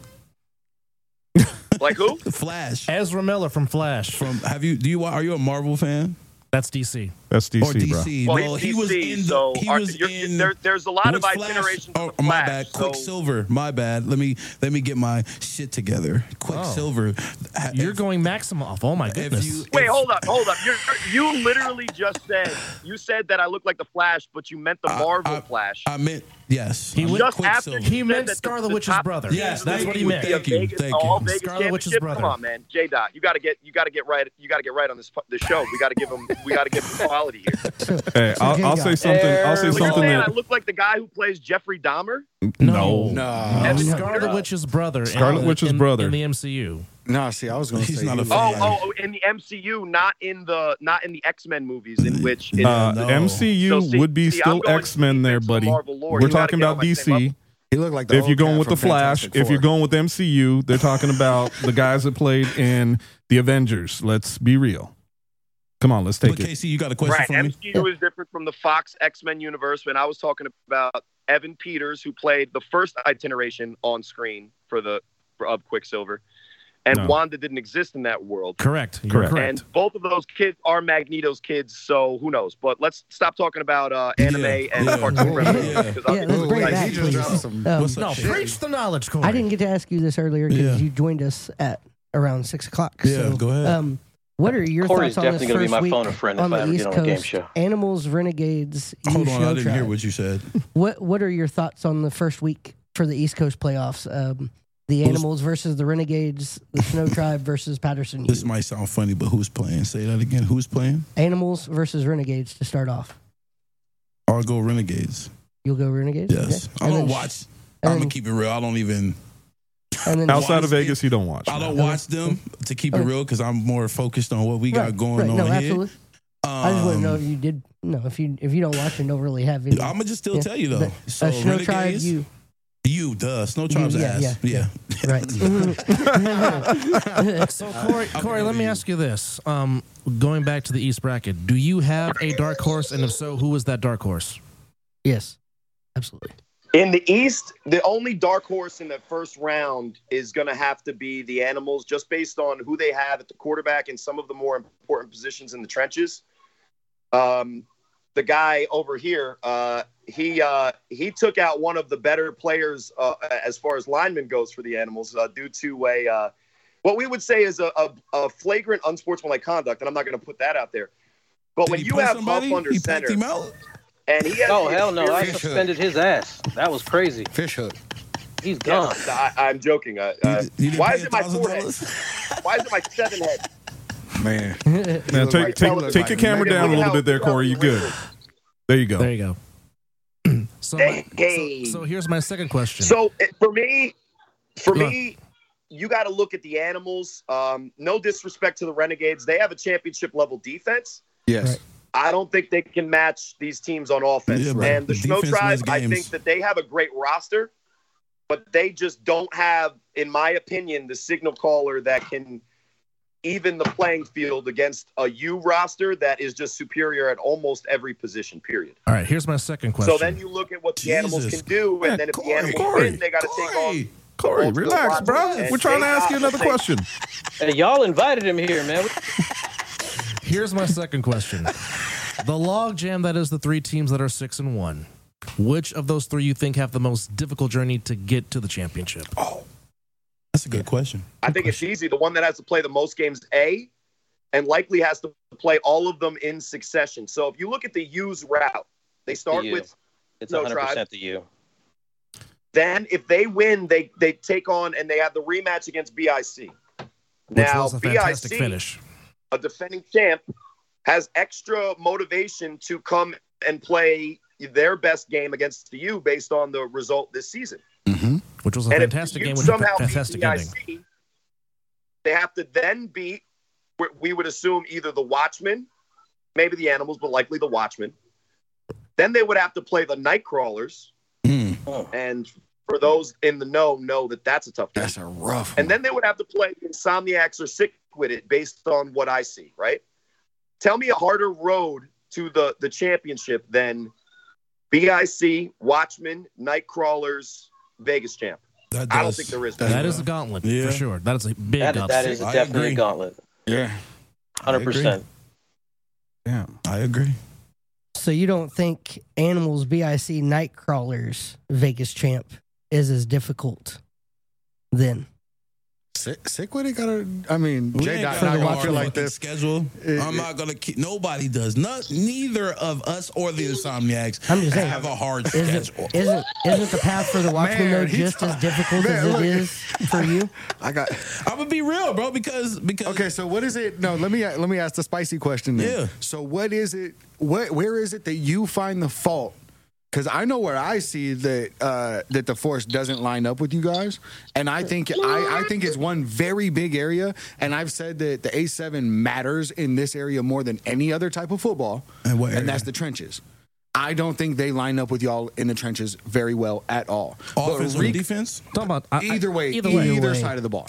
like who? Flash Ezra Miller from Flash. from have you? Do you are you a Marvel fan That's DC. That's DC, or bro. DC? Well, well, he's he was DC, in. The, so he was you're- in. there, there's a lot of What's Flash? iterations Oh, of my Flash, bad. so- Quicksilver. My bad. Let me let me get my shit together. Quicksilver. Oh. You're going Maximoff. Oh my If goodness. you Wait, if- hold up, hold up. You're, you literally just said you said that I look like the Flash, but you meant the Marvel I- Flash. I meant yes. He I meant went- just after Quicksilver. He meant that the- Scarlet the Witch's top brother. Yes, that's what he meant. Thank you, Vegas- thank all you. Vegas Scarlet Witch's brother. Come on, man. J Dot, you got to get you got to get right. You got to get right on this the show. We got to give him we got to give him quality here. Hey, I'll, I'll say something. I'll say So you're something saying I look like the guy who plays Jeffrey Dahmer? no. No, Evan Scarlet Witch's brother. Scarlet the- Witch's in- brother. in the MCU. no. See, I was going to say not a fan. Oh, oh, oh, in the MCU, not in the not in the X Men movies, in which it's, uh, no. MCU So see- would be see, still X Men there, buddy. We're talking about my same level. DC. he looked like the If you're going with the Flash, if you're going with MCU, they're talking about the guys that played in the Avengers. Let's be real. Come on, let's take But it. KC, you got a question Right, for me? MCU is different from the Fox X Men universe. When I was talking about Evan Peters, who played the first iteration on screen for the for, of Quicksilver, and No. Wanda didn't exist in that world. Correct. You're Correct. correct. And both of those kids are Magneto's kids, so who knows? But let's stop talking about uh, anime Yeah, and yeah. cartoon Yeah. references, Yeah. because I'll Yeah, get let's bring it back, please. some. Um, no, shit. preach the knowledge, Cory. I didn't get to ask you this earlier because Yeah. you joined us at around six o'clock. Yeah, so, go ahead. Um, what are your Cory's thoughts on this definitely gonna be first my week phone a friend on if I the ever East get on a game Coast? show. Animals, Renegades, Hold you on, I Snow didn't hear Tribe. what you said. What What are your thoughts on the first week for the East Coast playoffs? Um, the Who's- Animals versus the Renegades, the Snow Tribe versus Patterson. This U. might sound funny, but who's playing? Say that again. Who's playing? Animals versus Renegades to start off. I'll go Renegades. You'll go Renegades. Yes. Okay. I And don't then- watch. and I'm gonna keep it real. I don't even. And then Outside of Honestly, Vegas, you don't watch. I don't Okay. watch them to keep it real because I'm more focused on what we got Right, going right. on No, here. absolutely. I just want to know if Um, you did. No, if you if you don't watch and don't really have any. I'm gonna just still Yeah. tell you though. The- so uh, Snow Tribe, you you, duh, Snow Tribe's yeah, ass. yeah, Yeah, right. So Cory, Cory, let me ask you this: um, going back to the East bracket, do you have a dark horse, and if so, who is that dark horse? yes, absolutely. In the East, the only dark horse in the first round is going to have to be the Animals, just based on who they have at the quarterback and some of the more important positions in the trenches. Um, the guy over here, uh, he uh, he took out one of the better players uh, as far as lineman goes for the Animals uh, due to a uh, what we would say is a, a, a flagrant unsportsmanlike conduct, and I'm not going to put that out there. But Did when you have somebody? Huff under he center, him out. And he has Oh hell no! I experience- Fish hook. suspended his ass. That was crazy. Fish hook. He's gone. I, I'm joking. Uh, uh, You didn't why is it my forehead? $1,000? Why is it my seven head? Man, Now take like- take take like your camera down a little how- bit there, Cory. You good? There you go. There you go. so, my, so, so here's my second question. So for me, for Go me, you got to look at the animals. Um, no disrespect to the Renegades, they have a championship level defense. yes. Right. I don't think they can match these teams on offense. Yeah, and the Snow Defense Tribe, I think that they have a great roster, but they just don't have, in my opinion, the signal caller that can even the playing field against a U roster that is just superior at almost every position. Period. All right, here's my second question. So then you look at what the animals can do, and Man, then if Cory, the animals Cory, win, they got to take on. Cory. Cory, relax, bro. We're trying to ask you another question. Hey, y'all invited him here, man. Here's my second question. the logjam that is the three teams that are six and one. Which of those three you think have the most difficult journey to get to the championship? Oh, that's a good question. I think it's easy. The one that has to play the most games, A, and likely has to play all of them in succession. So if you look at the U's route, they start U. with It's No 100% tribe. the U. then if they win, they they take on and they have the rematch against BIC. Which Now was a fantastic BIC, finish. A defending champ, has extra motivation to come and play their best game against the U based on the result this season. Mm-hmm. Which was a And fantastic game with a somehow beat fantastic BIC, ending. They have to then beat, we- we would assume either the Watchmen, maybe the Animals, but likely the Watchmen. Then they would have to play the Nightcrawlers. Hmm. And for those in the know, know that that's a tough game. That's a rough. And then they would have to play the Insomniacs or Sick with it based on what I see, right? Tell me a harder road to the, the championship than BIC, Watchmen, Nightcrawlers, Vegas champ. That I don't does- think there is. That is a gauntlet Yeah. for sure. That is a big That, gauntlet. that is I definitely agree. a gauntlet. yeah. 100%. Yeah. I agree. So you don't think Animals BIC Nightcrawlers Vegas champ is as difficult then? Sick, Sikwidit. Gotta. I mean, We J Dot got not gonna hard feel like this. schedule. It- I'm it- not gonna keep. Nobody does. Not neither of us or the Insomniacs I'm just saying, have a hard Isn't, schedule. isn't isn't the path for the Watchmen Man, though he's just as difficult Man, as it look. is for you? I got. I'm gonna be real, bro, because because Okay, so what is it? No, let me let me ask the spicy question. Then. Yeah. So what is it? What where is it that you find the fault? Because I know where I see that uh, that the force doesn't line up with you guys, and I think I, I think it's one very big area. And I've said that the A seven matters in this area more than any other type of football, And area? that's the trenches. I don't think they line up with y'all in the trenches very well at all. But offense or defense. Talking about I- I- either way, either either, way. side of the ball.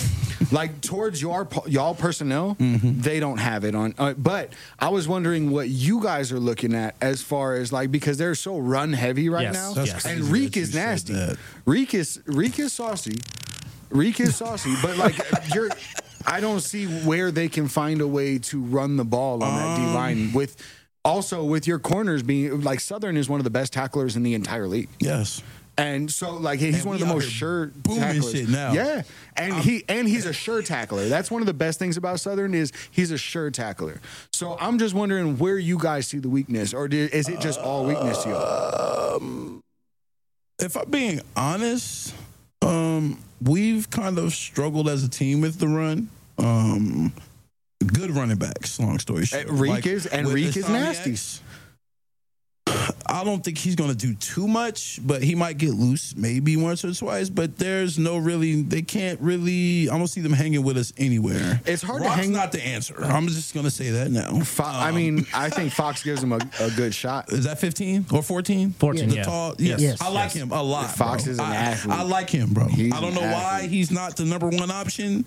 like towards your y'all personnel, Mm-hmm. they don't have it on. Uh, but I was wondering what you guys are looking at as far as like because they're so run heavy right Yes, now, that's Yes. and crazy Reek that is you said nasty. that. Reek is Reek is saucy. Reek is saucy, but like you're. I don't see where they can find a way to run the ball on that D Um, line with. Also, with your corners being like Southern is one of the best tacklers in the entire league. Yes. And so, like, he's And one of the most sure booming tacklers. shit now. Yeah, and he and he's a sure tackler. That's one of the best things about Southern is he's a sure tackler. So I'm just wondering where you guys see the weakness, or did, is it just all weakness to y'all? Um, if I'm being honest, um, we've kind of struggled as a team with the run. Um, good running backs. Long story short, Uh, Reek is- and Reek is Insomniacs, nasty. I don't think he's going to do too much, but he might get loose maybe once or twice. But there's no really, they can't really. I don't see them hanging with us anywhere. It's hard to hang- not the answer. I'm just going to say that now. Fo- I Um, mean, I think Fox gives him a, a good shot. Is that 15 or 14? 14, The yeah. tall, Yes. yes. Yes. I like him a lot. Fox bro. is an I, athlete. I like him, bro. He's I don't an know why he's not the number one option,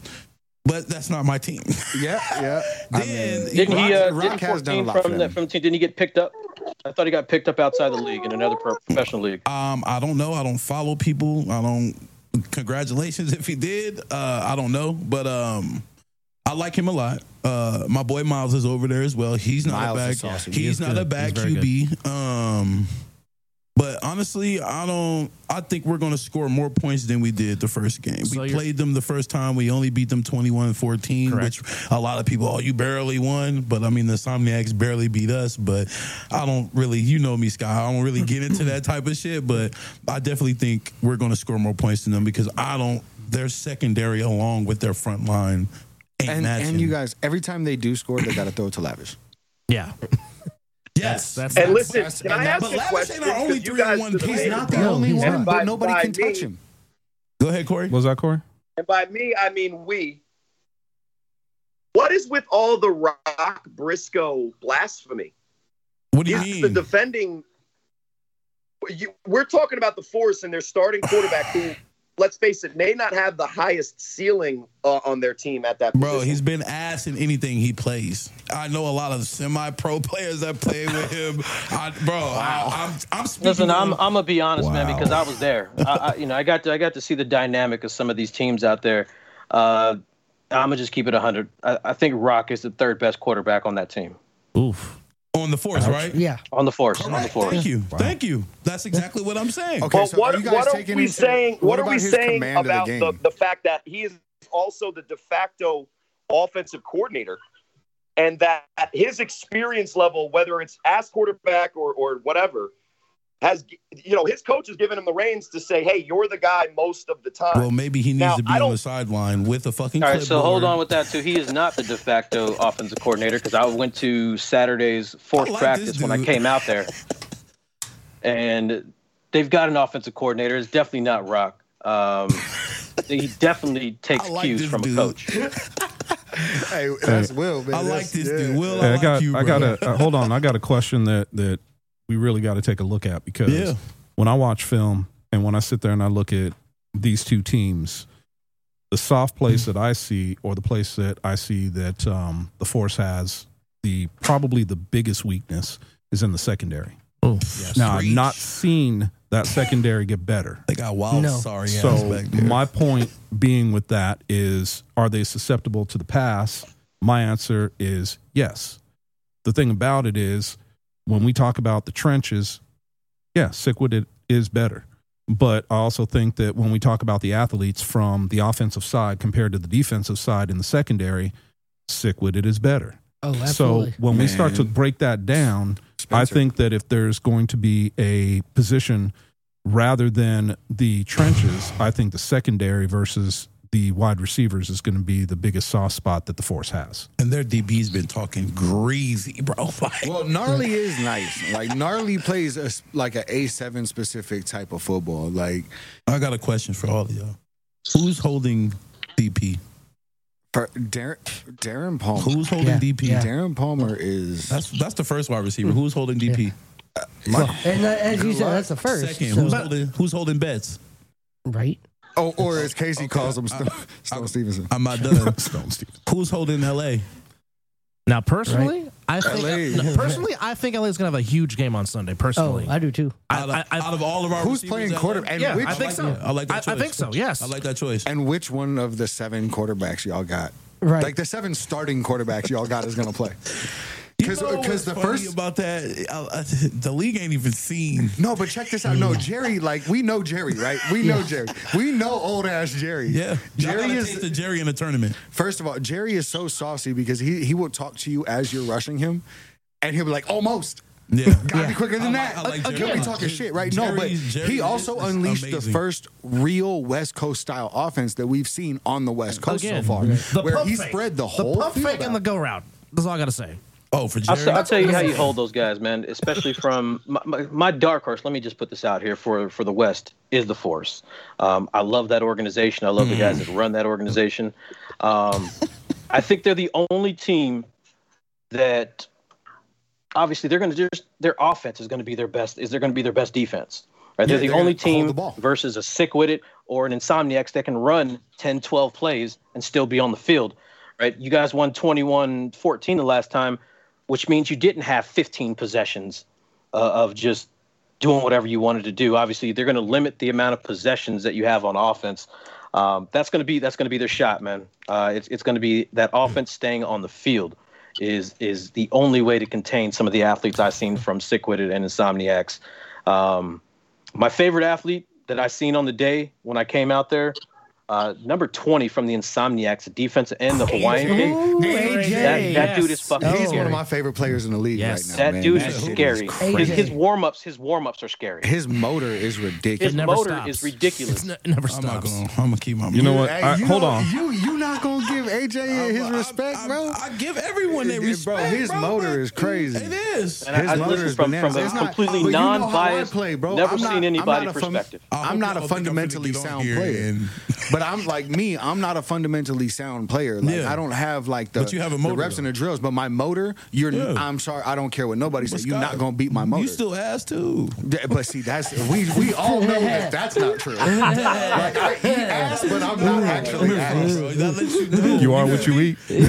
but that's not my team. Yeah, yeah. I Then- mean, Didn't he? Uh, Rock- didn't has done a 14 lot from that from team? Didn't he get picked up? I thought he got picked up outside the league in another professional league. Um, I don't know. I don't follow people. I don't. Congratulations if he did. Uh, I don't know, but um, I like him a lot. Uh, my boy Miles is over there as well. He's not Miles a bad. back. saucy. He's, not good. a bad He's very QB. Um, But honestly, I don't. I think we're going to score more points than we did the first game. So we played them the first time. We only beat them 21-14, Correct. which a lot of people, oh, you barely won. But I mean, the Somniacs barely beat us. But I don't really, you know me, Sky. I don't really get into that type of shit. But I definitely think we're going to score more points than them because I don't. Their secondary, along with their front line, ain't And, matching. and you guys, every time they do score, they got to throw it to Lavish. Yeah. Yes, That's, And that's listen, can I ask but a Lavish question? ain't our only 'Cause you three on guys one. He's not the about- only one, and but by- nobody by can me- touch him. Go ahead, Cory. Was that Cory? And by me, I mean we. What is with all the Rock Briscoe blasphemy? What do you He's mean? the defending. You, we're talking about the Force and their starting quarterback, who, let's face it, may not have the highest ceiling uh, on their team at that. Bro, position. he's been ass in anything he plays. I know a lot of semi-pro players that play with him. I, bro, I, I'm, I'm speaking. Listen, I'm I'm gonna be honest, man, because I was there. I, I, you know, I got to I got to see the dynamic of some of these teams out there. Uh, I'm gonna just keep it 100. I, I think Rock is the third best quarterback on that team, oof. Oh, on the force, right? Yeah. on the force, on the Correct. force. Thank you, thank you. That's exactly what I'm saying. Okay, But so what, are you guys what are we into- saying? What, are we saying command of the about the, the fact that he is also the de facto offensive coordinator, and that his experience level, whether it's as quarterback or or whatever, has you know his coach has given him the reins to say, "Hey, you're the guy most of the time." Well, maybe he needs Now, to be I on the sideline with a fucking. All right, so hold on with that too. He is not the de facto offensive coordinator because I went to Saturday's fourth like practice when I came out there, and they've got an offensive coordinator. It's definitely not Rock. Um, he definitely takes like cues from dude. a coach. Hey, that's Will, man. I like That's- this yeah. dude. Will, Hey, I I like got, you, I got a uh, hold on. I got a question that that we really got to take a look at because Yeah. when I watch film and when I sit there and I look at these two teams, the soft place that I see, or the place that I see that um, the Force has, the probably the biggest weakness is in the secondary. Oh, Now I've not seen that secondary get better. They got wild. No. Sorry, So my point being with that is, are they susceptible to the pass? My answer is yes. The thing about it is, when we talk about the trenches, yeah, Sikwidit is better. But I also think that when we talk about the athletes from the offensive side compared to the defensive side in the secondary, Sikwidit is better. Oh, absolutely. So when we start to break that down, I think that if there's going to be a position rather than the trenches, I think the secondary versus the wide receivers is going to be the biggest soft spot that the force has. and their DB's been talking greasy, bro. Like, Well, gnarly is nice. Like gnarly plays a, s- like an A seven specific type of football. Like I got a question for all of y'all. Who's holding DP? for Darren, Darren Palmer. Who's holding Yeah, DP? yeah. Darren Palmer is That's that's the first wide receiver. Who's holding DP? Well, and uh, as you said, that's the first. Second, so- who's holding who's holding bets? right? Oh, or as KC calls him, Stone, Stone Stevenson. I'm not done. Stone Stevens. who's holding LA? Now, personally, I think LA. no, personally I think LA's gonna have a huge game on Sunday. Oh, Personally, I do too. I, Out of, I, I, out of all of our Who's receivers, playing LA? quarterback? And yeah, which, I think so. I like that I, I choice. think so. Yes. I like that choice. and which one of the seven quarterbacks y'all got? Right. Like the seven starting quarterbacks y'all got is going to play. You Because know because what's the funny first about that, uh, uh, the league ain't even seen. no, but check this out. No, Jerry, like we know Jerry, right? We know Jerry. We know old ass Jerry. Yeah, Jerry is the Jerry in the tournament. First of all, Jerry is so saucy because he he will talk to you as you're rushing him, and he'll be like, almost. Yeah, Gotta be quicker than I like- that. I like He'll be talking shit, right? no, but Jerry's- Jerry he also is unleashed the first real West Coast style offense that we've seen on the West Coast Again, so far, the where he fake. spread the the whole pump field fake and the go route. That's all I gotta say. Oh, for I'll, I'll tell you how you hold those guys, man. Especially from my, my, my dark horse. Let me just put this out here for for the West is the Force. Um, I love that organization. I love the guys that run that organization. Um, I think they're the only team that obviously they're going to just their offense is going to be their best. Is they're going to be their best defense? Right? Yeah, they're the they're only team the versus a Sikwidit or an insomniacs that can run 10, 12 plays and still be on the field. Right? You guys won 21-14 the last time which means you didn't have 15 possessions uh, of just doing whatever you wanted to do. Obviously, they're going to limit the amount of possessions that you have on offense. Um, that's going to be that's going to be their shot, man. Uh, it's it's going to be that offense staying on the field is is the only way to contain some of the athletes I've seen from Sikwidit and insomniacs. Um, My favorite athlete that I seen on the day when I came out there, uh, number 20 from the Insomniacs, the defensive end, the Hawaiian kid. Ooh, AJ. That, that dude is Yes. fucking He's one of my favorite players in the league Yes. right now. that man. dude That is scary. crazy. His, his warm ups, his warm ups are scary. His motor is His ridiculous. It never motor stops. is ridiculous. It's ne- it never I'm stops. gonna. I'm gonna keep my. You know what? Hey, I, you hold know- on. You you not gonna give AJ his respect, I, bro? I, I give everyone their respect, Bro, his bro, motor but is crazy. It is. And I, His I motor listen is from, from a It's not- completely but you know non-biased, play, bro. never I'm not- seen I'm anybody not fun- perspective. I hope I'm not a y'all think I'm finna fundamentally sound player, and- but I'm like me. I'm not a fundamentally sound player. Like Yeah. I don't have like the, But you have a the motor, reps though. and the drills. But my motor, you're. Yeah. I'm sorry. I don't care what nobody says. You're not gonna beat my motor. You still ass to. But see, that's we we all know that that's not true. like I eat ass, but I'm not actually ass. Bro, that lets you know. You are what you eat. Hey,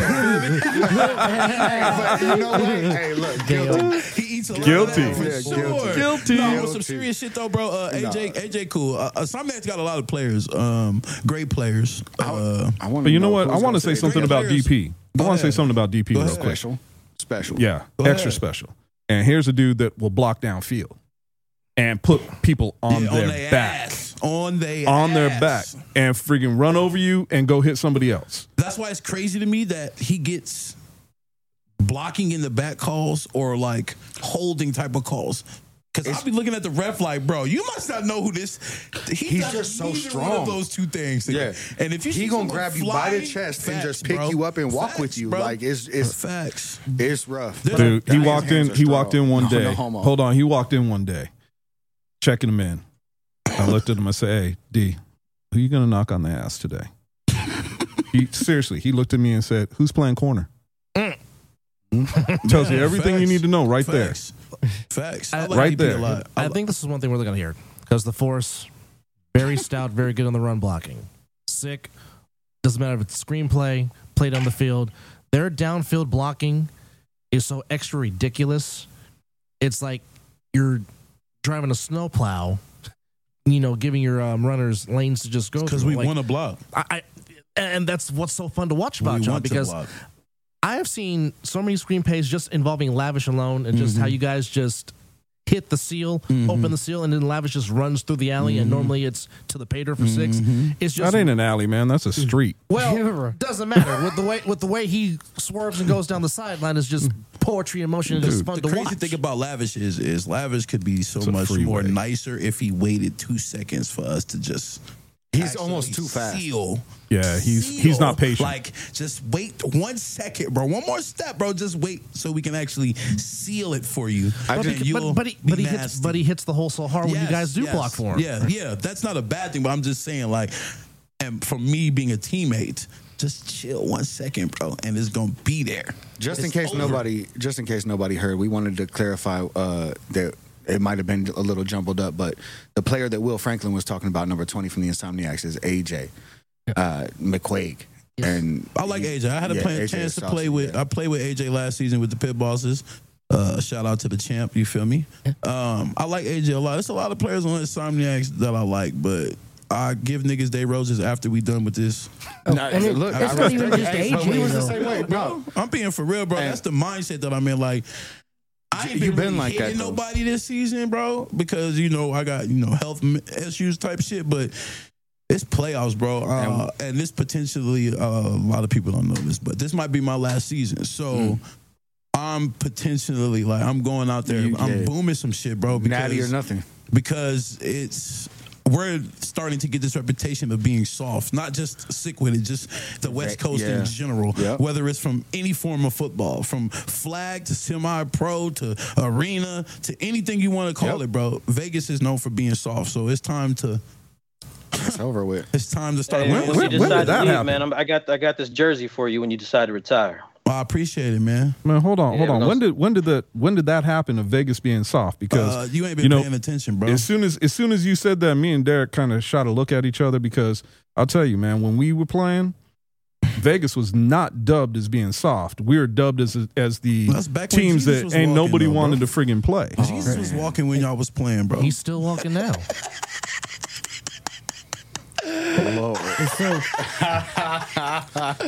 but you know what? Hey, look, guilty. He eats a lot Guilty. of that for Yeah, sure. guilty. No, but Guilty. some serious shit though, bro. Uh, AJ, Nah. AJ, cool. Uh, uh, Somniac's got a lot of players, um, great players. Uh, I want But you know what? I want to say something about players. DP. I Go want to say something about DP Go real ahead. quick. special, special. Yeah, Go extra ahead. special. And here's a dude that will block down field and put people on yeah, their their back. ass. On their On their back and freaking run over you and go hit somebody else. That's why it's crazy to me that he gets blocking in the back calls or like holding type of calls. Because I'll be looking at the ref like, bro, you must not know who this. He He's just so strong. One of those two things. Yeah. And if you he gonna grab you by the fly, chest and just pick bro. you up and walk with you. bro. Like it's it's facts. it's rough. Dude, Dude, he walked in. are He walked in one day. no homo. Hold on, he walked in one day, checking him in. I looked at him. I said, "Hey, D, who you gonna knock on the ass today?" he seriously. He looked at me and said, "Who's playing corner?" Mm. Tells you everything you need to know right there. Facts. Facts. I- I like Right DP there. A lot. I think this is one thing we're looking at here because the force very stout, very good on the run blocking. Sick. Doesn't matter if it's screenplay, played on the field. Their downfield blocking is so extra ridiculous. It's like you're driving a snowplow, you know, giving your um, runners lanes to just go. because we Like, want to block. I, I, and that's what's so fun to watch We about John want to because. I have seen so many screen screenplays just involving Lavish alone and just Mm-hmm. how you guys just hit the seal, mm-hmm. open the seal, and then Lavish just runs through the alley, Mm-hmm. and normally it's to the pater for 6 mm-hmm. It's just That ain't an alley, man. That's a mm. street. well, doesn't matter with the way with the way he swerves and goes down the sideline is just mm. poetry in motion and just fun the to crazy watch. thing about Lavish is is Lavish could be so It's much more nicer if he waited two seconds for us to just. He's almost too fast. Seal. Yeah, he's Seal. he's not patient. Like, just wait one second, bro. One more step, bro. Just wait so we can actually seal it for you. I but, just- he, but, but he, but, he hits, but he hits the hole so hard when you guys do yes. block for him. Yeah, yeah. That's not a bad thing, but I'm just saying, like, and for me being a teammate, just chill one second, bro, and it's gonna be there. Just in case over. nobody, just in case nobody heard, we wanted to clarify uh, that it might have been a little jumbled up, but the player that Will Franklin was talking about, number twenty from the Insomniacs, is AJ uh, McQuaig. And I like AJ. I had a Yeah, play, AJ chance is to saucy, play with. yeah. I played with AJ last season with the Pit Bosses. Uh, shout out to the champ. You feel me? Um, I like AJ a lot. There's a lot of players on Insomniacs that I like, but I give niggas day roses after we done with this. Nah, and it- look, it's I not even just AJ. We was the same way, bro. I'm being for real, bro. And- That's the mindset that I'm in. Like, I ain't been, been like that, hitting though. nobody this season, bro, because you know I got you know health issues type shit, but. It's playoffs, bro, uh, and this potentially uh, a lot of people don't know this, but this might be my last season. So I'm potentially like I'm going out there, You- I'm booming some shit, bro. Because, Natty or nothing. because it's we're starting to get this reputation of being soft, not just Sikwidit, just the West Coast Yeah. in general. Yep. Whether it's from any form of football, from flag to semi-pro to arena to anything you want to call Yep. it, bro. Vegas is known for being soft, so it's time to It's over with. it's time to start Hey, winning. when when- you when decide did that to leave, happen? man, I'm, I got I got this jersey for you when you decide to retire. I appreciate it, man. Man, hold on, Yeah, hold on. When did when did that when did that happen of Vegas being soft? Because Uh, you ain't been you know, paying attention, bro. As soon as as soon as you said that, me and Derek kind of shot a look at each other because I'll tell you, man, when we were playing, Vegas was not dubbed as being soft. We were dubbed as as the That's back teams that was ain't walking, nobody though, wanted to friggin' play. Jesus was walking when y'all was playing, bro. He's still walking now. Lord. So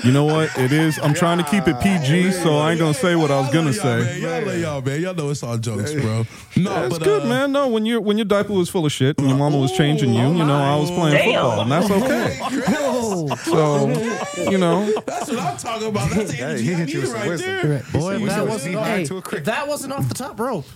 You know what? It is. I'm trying to keep it PG, so I ain't gonna say what I was gonna Y'all y'all, say. man. Y'all love y'all, man. Y'all know it's all jokes, bro. No, That's but good, uh, man. No, when your when your diaper was full of shit and your mama was changing you, you know, I was playing football, and that's okay. So, you know, That's what I'm talking about. That's the energy he I hit you need right there. Boy, if that wasn't seen off, high to a if that wasn't off the top rope.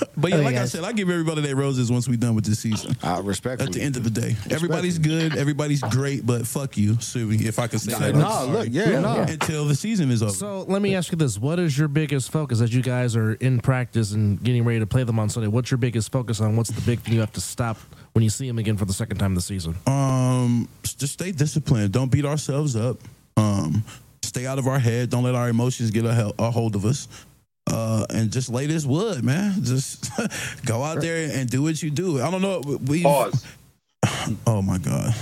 But yeah, Okay, like I said, I give everybody their roses once we're done with this season. I respect At the end of the day, everybody's good, everybody's great, but fuck you, Subi, if I can say that. No, look, yeah, no. Until the season is over. So let me ask you this: What is your biggest focus as you guys are in practice and getting ready to play them on Sunday? What's your biggest focus on? What's the big thing you have to stop when you see them again for the second time this season? Um, just stay disciplined. Don't beat ourselves up. Um, stay out of our head. Don't let our emotions get a, hel- a hold of us. Uh, and just lay this wood, man. Just go out there and do what you do. I don't know. We Pause. Oh my god.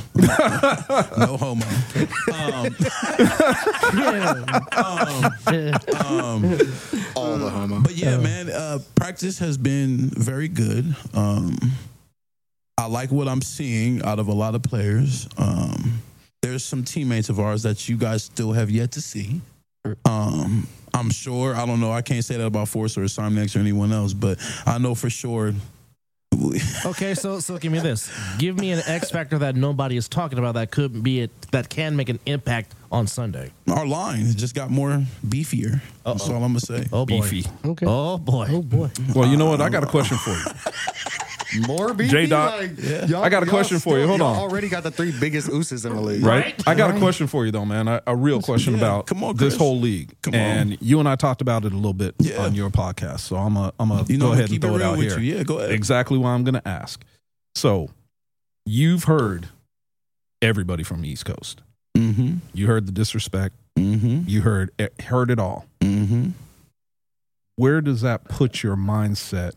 no homo. Um, um, All the homo. but yeah, man, uh, practice has been very good. Um, I like what I'm seeing out of a lot of players. Um, there's some teammates of ours that you guys still have yet to see. Um, I'm sure. I don't know. I can't say that about Force or Simex or anyone else, but I know for sure. Okay, so so give me this. Give me an X factor that nobody is talking about that could be it that can make an impact on Sunday. Our line just got more beefier. That's all I'm gonna say. Oh boy. Beefy. Okay. Oh boy. Oh boy. Well, you know what? I got a question for you. More beefy? J-Dot, Like, y'all- I got a y'all question for you. Hold y'all on. Already got the three biggest ooses in the league. Right? I got a question for you though, man. A, a real question Yeah, about come on, this whole league. Come on. and you and I talked about it a little bit Yeah. on your podcast. So I'm a I'm a You go I'm ahead and keep throw it it, real out with here. you. Yeah, go ahead. Exactly what I'm going to ask. So, you've heard everybody from the East Coast. Mm-hmm. You heard the disrespect. Mm-hmm. You heard heard it all. Mm-hmm. Where does that put your mindset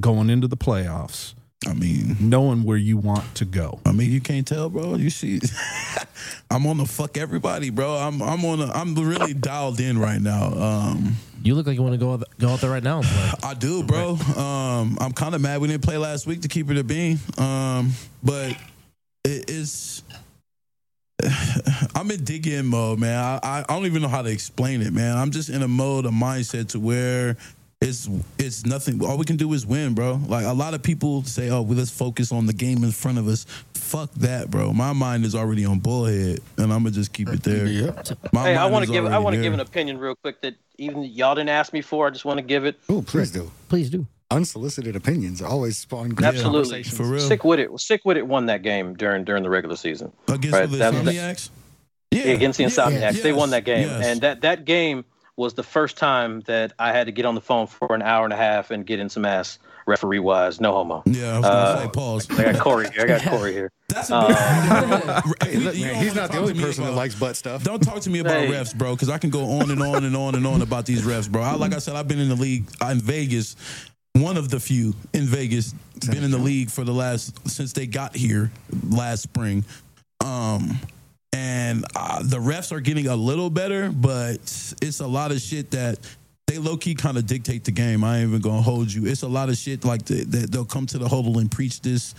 going into the playoffs, I mean, knowing where you want to go? I mean, you can't tell, bro. You see, I'm on the fuck everybody, bro. I'm I'm on. A, I'm really dialed in right now. Um, You look like you want to go out, go out there right now and. I do, bro. Um, I'm kind of mad we didn't play last week to keep it a bean. Um, but it, it's. I'm in dig in mode, man. I, I I don't even know how to explain it, man. I'm just in a mode, a mindset to where it's it's nothing. All we can do is win, bro. Like a lot of people say, "Oh, well, let's focus on the game in front of us." Fuck that, bro. My mind is already on bullhead, and I'm gonna just keep it there. My Hey, I want to give I want to give an opinion real quick that even y'all didn't ask me for. I just want to give it. Oh, please do. Please do. Unsolicited opinions always spawn great Absolutely, conversations. For real. Sick with it. Sikwidit. Won that game during during the regular season against Right, the that- that- Insomniacs. Yeah, against the yeah, Insomniacs. they won that game, yes. and that that game was the first time that I had to get on the phone for an hour and a half and get in some ass referee wise. No homo. yeah, I was gonna Uh, say pause. I got Cory. Here. I got Cory here. That's a big Hey, look, man, he's not the only person that likes butt stuff. Don't talk to me about Hey. refs, bro, because I can go on and on and on and on about these refs, bro. I, like I said, I've been in the league uh, in Vegas, one of the few in Vegas, been in the league for the last since they got here last spring. Um, and uh, the refs are getting a little better, but it's a lot of shit that they low key kind of dictate the game. I ain't even gonna hold you. It's a lot of shit like the, that they'll come to the huddle and preach this.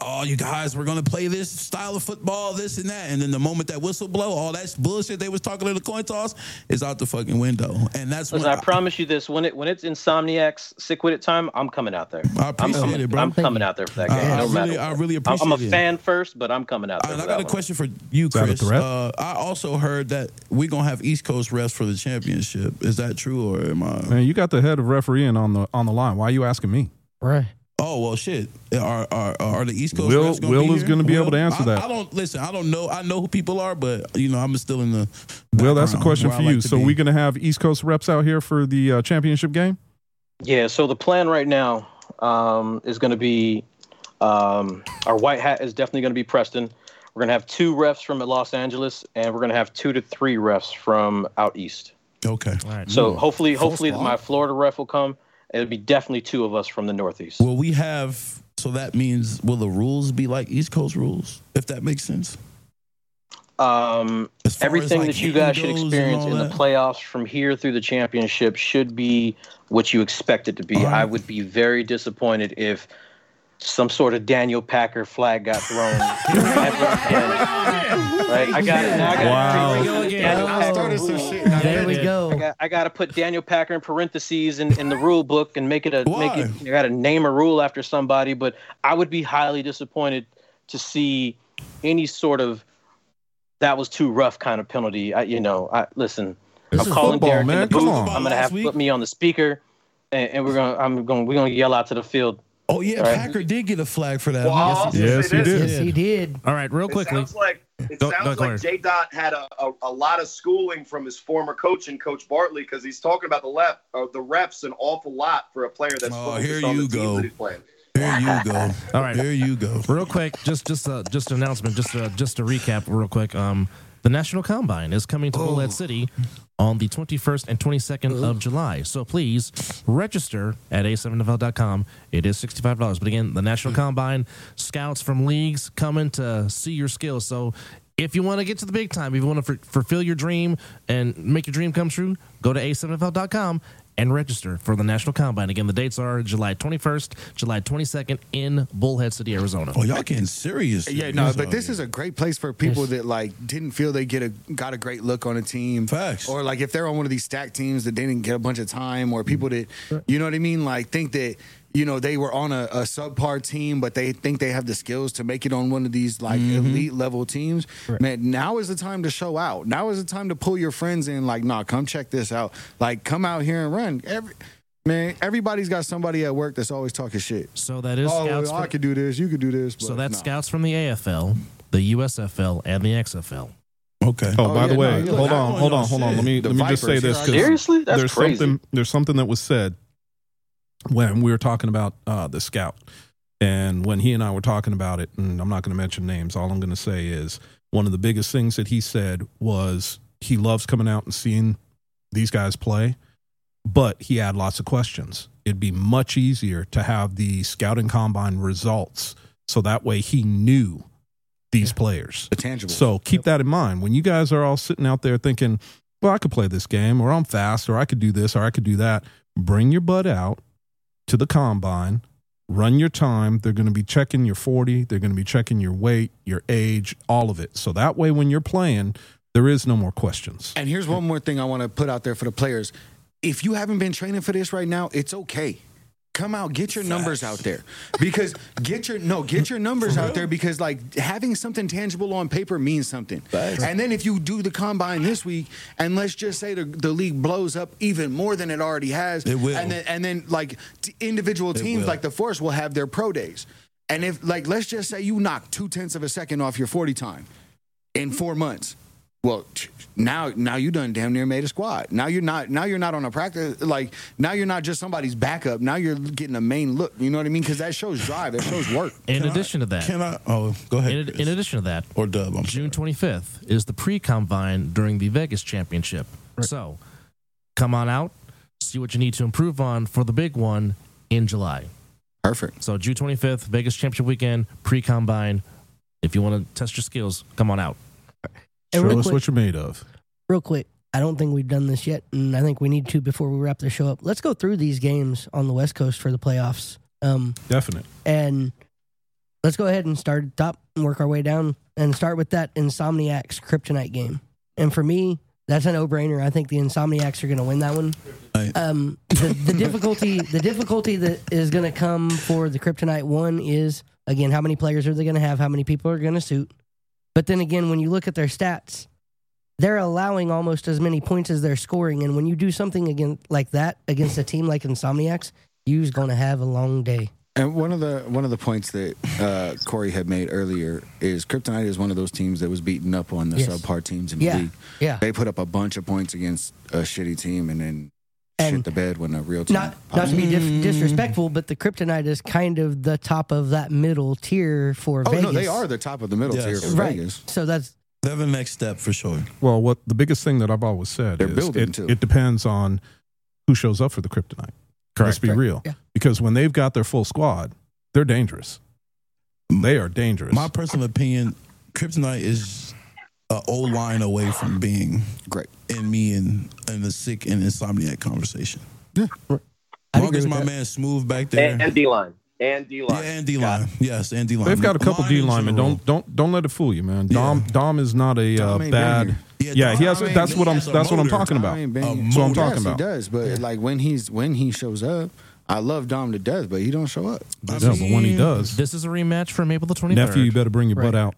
Oh, you guys, we're gonna play this style of football, this and that, and then the moment that whistle blow, all that bullshit they was talking to the coin toss is out the fucking window, and that's Listen, when I promise you this: when it when it's Insomniacs Sikwidit time, I'm coming out there. I I'm appreciate coming, it, bro. I'm coming out there for that I- game. I no really- matter I really, I'm I'm appreciate a it. fan first, but I'm coming out there. And for I got that a one. question for you, Chris. Uh, I also heard that we're gonna have East Coast refs for the championship. Is that true, or am I? Man, you got the head of refereeing on the on the line. Why are you asking me? Right. Oh well, shit. Are are, are the East Coast Will- gonna Will be is gonna be able to answer I, that. I don't listen. I don't know. I know who people are, but you know, I'm still in the. Will, that's a question for I like you. So we're going to have East Coast reps out here for the uh, championship game? Yeah, so the plan right now um, is going to be um, our white hat is definitely going to be Preston. We're going to have two refs from Los Angeles, and we're going to have two to three refs from out east. Okay. All right. So hopefully, hopefully my Florida ref will come. It'll be definitely two of us from the Northeast. Well, we have? So that means will the rules be like East Coast rules? If that makes sense. Um, As far as, everything like, that you guys should experience in the that? playoffs from here through the championship should be what you expect it to be. Right. I would be very disappointed if some sort of Daniel Packer flag got thrown. Right? I got it. Now I got Wow. to Go again. Daniel. Packer started some rule. shit. Now There we is- I go. got, I got to put Daniel Packer in parentheses in, in the rule book and make it a make it. Why? You got to name a rule after somebody, but I would be highly disappointed to see any sort of that was too rough kind of penalty. I, you know, I listen. This I'm is calling football, Derek in man. the Come booth. on. I'm gonna have to put me on the speaker, and, and we're gonna I'm going to we're gonna yell out to the field. Oh yeah, Right. Packer did get a flag for that. Well, I'll Yes, he did. Yes, he did. All right, real It quickly. sounds like it Go- sounds go, like J. Dot had a, a, a lot of schooling from his former coach and Coach Bartley because he's talking about the left uh, the refs an awful lot for a player that's Oh, focused here on you the teams go. that he's playing. Here you go. All right. Here you go. Real quick, just just uh, just an announcement, just uh, just to recap, real quick. Um, the National Combine is coming to Bullhead City on the 21st and 22nd of July. So please register at a7fl.com. It is $65. But again, the National hmm. Combine, scouts from leagues coming to see your skills. So if you want to get to the big time, if you want to f- fulfill your dream and make your dream come true, go to a7fl.com and register for the National Combine. Again, the dates are July 21st, July 22nd in Bullhead City, Arizona. Oh, y'all getting serious? Yeah, no, but this is a great place for people that like didn't feel they get a got a great look on a team. Facts. Or like if they're on one of these stacked teams that didn't get a bunch of time, or people mm. that you know what I mean, like think that you know they were on a, a subpar team, but they think they have the skills to make it on one of these like mm-hmm. elite level teams. Man, now is the time to show out. Now is the time to pull your friends in. Like, nah, come check this out. Like, come out here and run. Every man, everybody's got somebody at work that's always talking shit. So that is Oh, scouts. well, I from- could do this. You could do this. so but that's nah. scouts from the AFL, the USFL, and the XFL. okay. Oh, by oh, yeah, the way, no, look, hold I on, don't hold on, hold on. Let me The let me just say this because. Seriously, that's there's crazy. something there's something that was said when we were talking about uh, the scout, and when he and I were talking about it, and I'm not going to mention names. All I'm going to say is one of the biggest things that he said was he loves coming out and seeing these guys play, but he had lots of questions. It'd be much easier to have the scouting combine results, so that way he knew these players. the tangible. So keep that in mind when you guys are all sitting out there thinking, "Well, I could play this game, or I'm fast, or I could do this, or I could do that." Bring your butt out to the combine, run your time. They're going to be checking your 40. They're going to be checking your weight, your age, all of it. So that way, when you're playing, there is no more questions. And here's one more thing I want to put out there for the players. If you haven't been training for this right now, it's okay. Come out, get your numbers out there. Because get your no, get your numbers out there because like having something tangible on paper means something. And then if you do the combine this week and let's just say the, the league blows up even more than it already has. It will. And then and then like t- individual teams like the Force will have their pro days. And if like let's just say you knock two tenths of a second off your 40 time in four months. Well, now now you done damn near made a squad. Now you're not now you're not on a practice like now you're not just somebody's backup. Now you're getting a main look. You know what I mean? Because that shows drive. That shows work. In Can I- addition to that, Can I? Oh, go ahead. in, in addition to that, or Dub. I'm June sorry. 25th is the pre-combine during the Vegas Championship. So, come on out, see what you need to improve on for the big one in July. Perfect. So, June 25th, Vegas Championship weekend, pre-combine. If you want to test your skills, come on out. And Show us quick- what you're made of. real quick, I don't think we've done this yet, and I think we need to before we wrap the show up. Let's go through these games on the West Coast for the playoffs. Um, Definite. and let's go ahead and start at the top and work our way down and start with that Insomniacs Kryptonite game. And for me, that's a no-brainer. I think the Insomniacs are going to win that one. Um, the, the difficulty, the difficulty that is going to come for the Kryptonite one is again how many players are they going to have? How many people are going to suit? But then again, when you look at their stats, they're allowing almost as many points as they're scoring. And when you do something again like that against a team like Insomniacs, you're going to have a long day. And one of the one of the points that uh, Cory had made earlier is Kryptonite is one of those teams that was beaten up on the Yes. subpar teams in the Yeah, league. yeah. They put up a bunch of points against a shitty team and then And shit the bed when a real team. not not to be dif- disrespectful, but the Kryptonite is kind of the top of that middle tier for Oh Vegas. no, they are the top of the middle Yes. tier for right. Vegas. So that's They have a next step for sure. Well, what the biggest thing that I've always said They're is building, it, too. it depends on who shows up for the kryptonite. Let's be real. Yeah. Because when they've got their full squad, they're dangerous. They are dangerous. My personal opinion, Kryptonite is a O line away from being Great. in me and in the sick and insomniac conversation. I'd Long as my that. man smooth back there. And, and D line. And D Yeah, line. and D line. Yes, and D line. They've got a couple Line D linemen. Don't don't don't let it fool you, man. Dom Dom is not a uh, bad. Yeah, Yeah, he has. Dom ain't That's what I'm. here. That's what I'm talking about. ain't been A here. That's what I'm talking Yes, about. He does, but like when he's when he shows up, I love Dom to death, but he don't show up. I Yeah, but when he does, This is a rematch from April the 23rd, nephew, you better bring your butt out.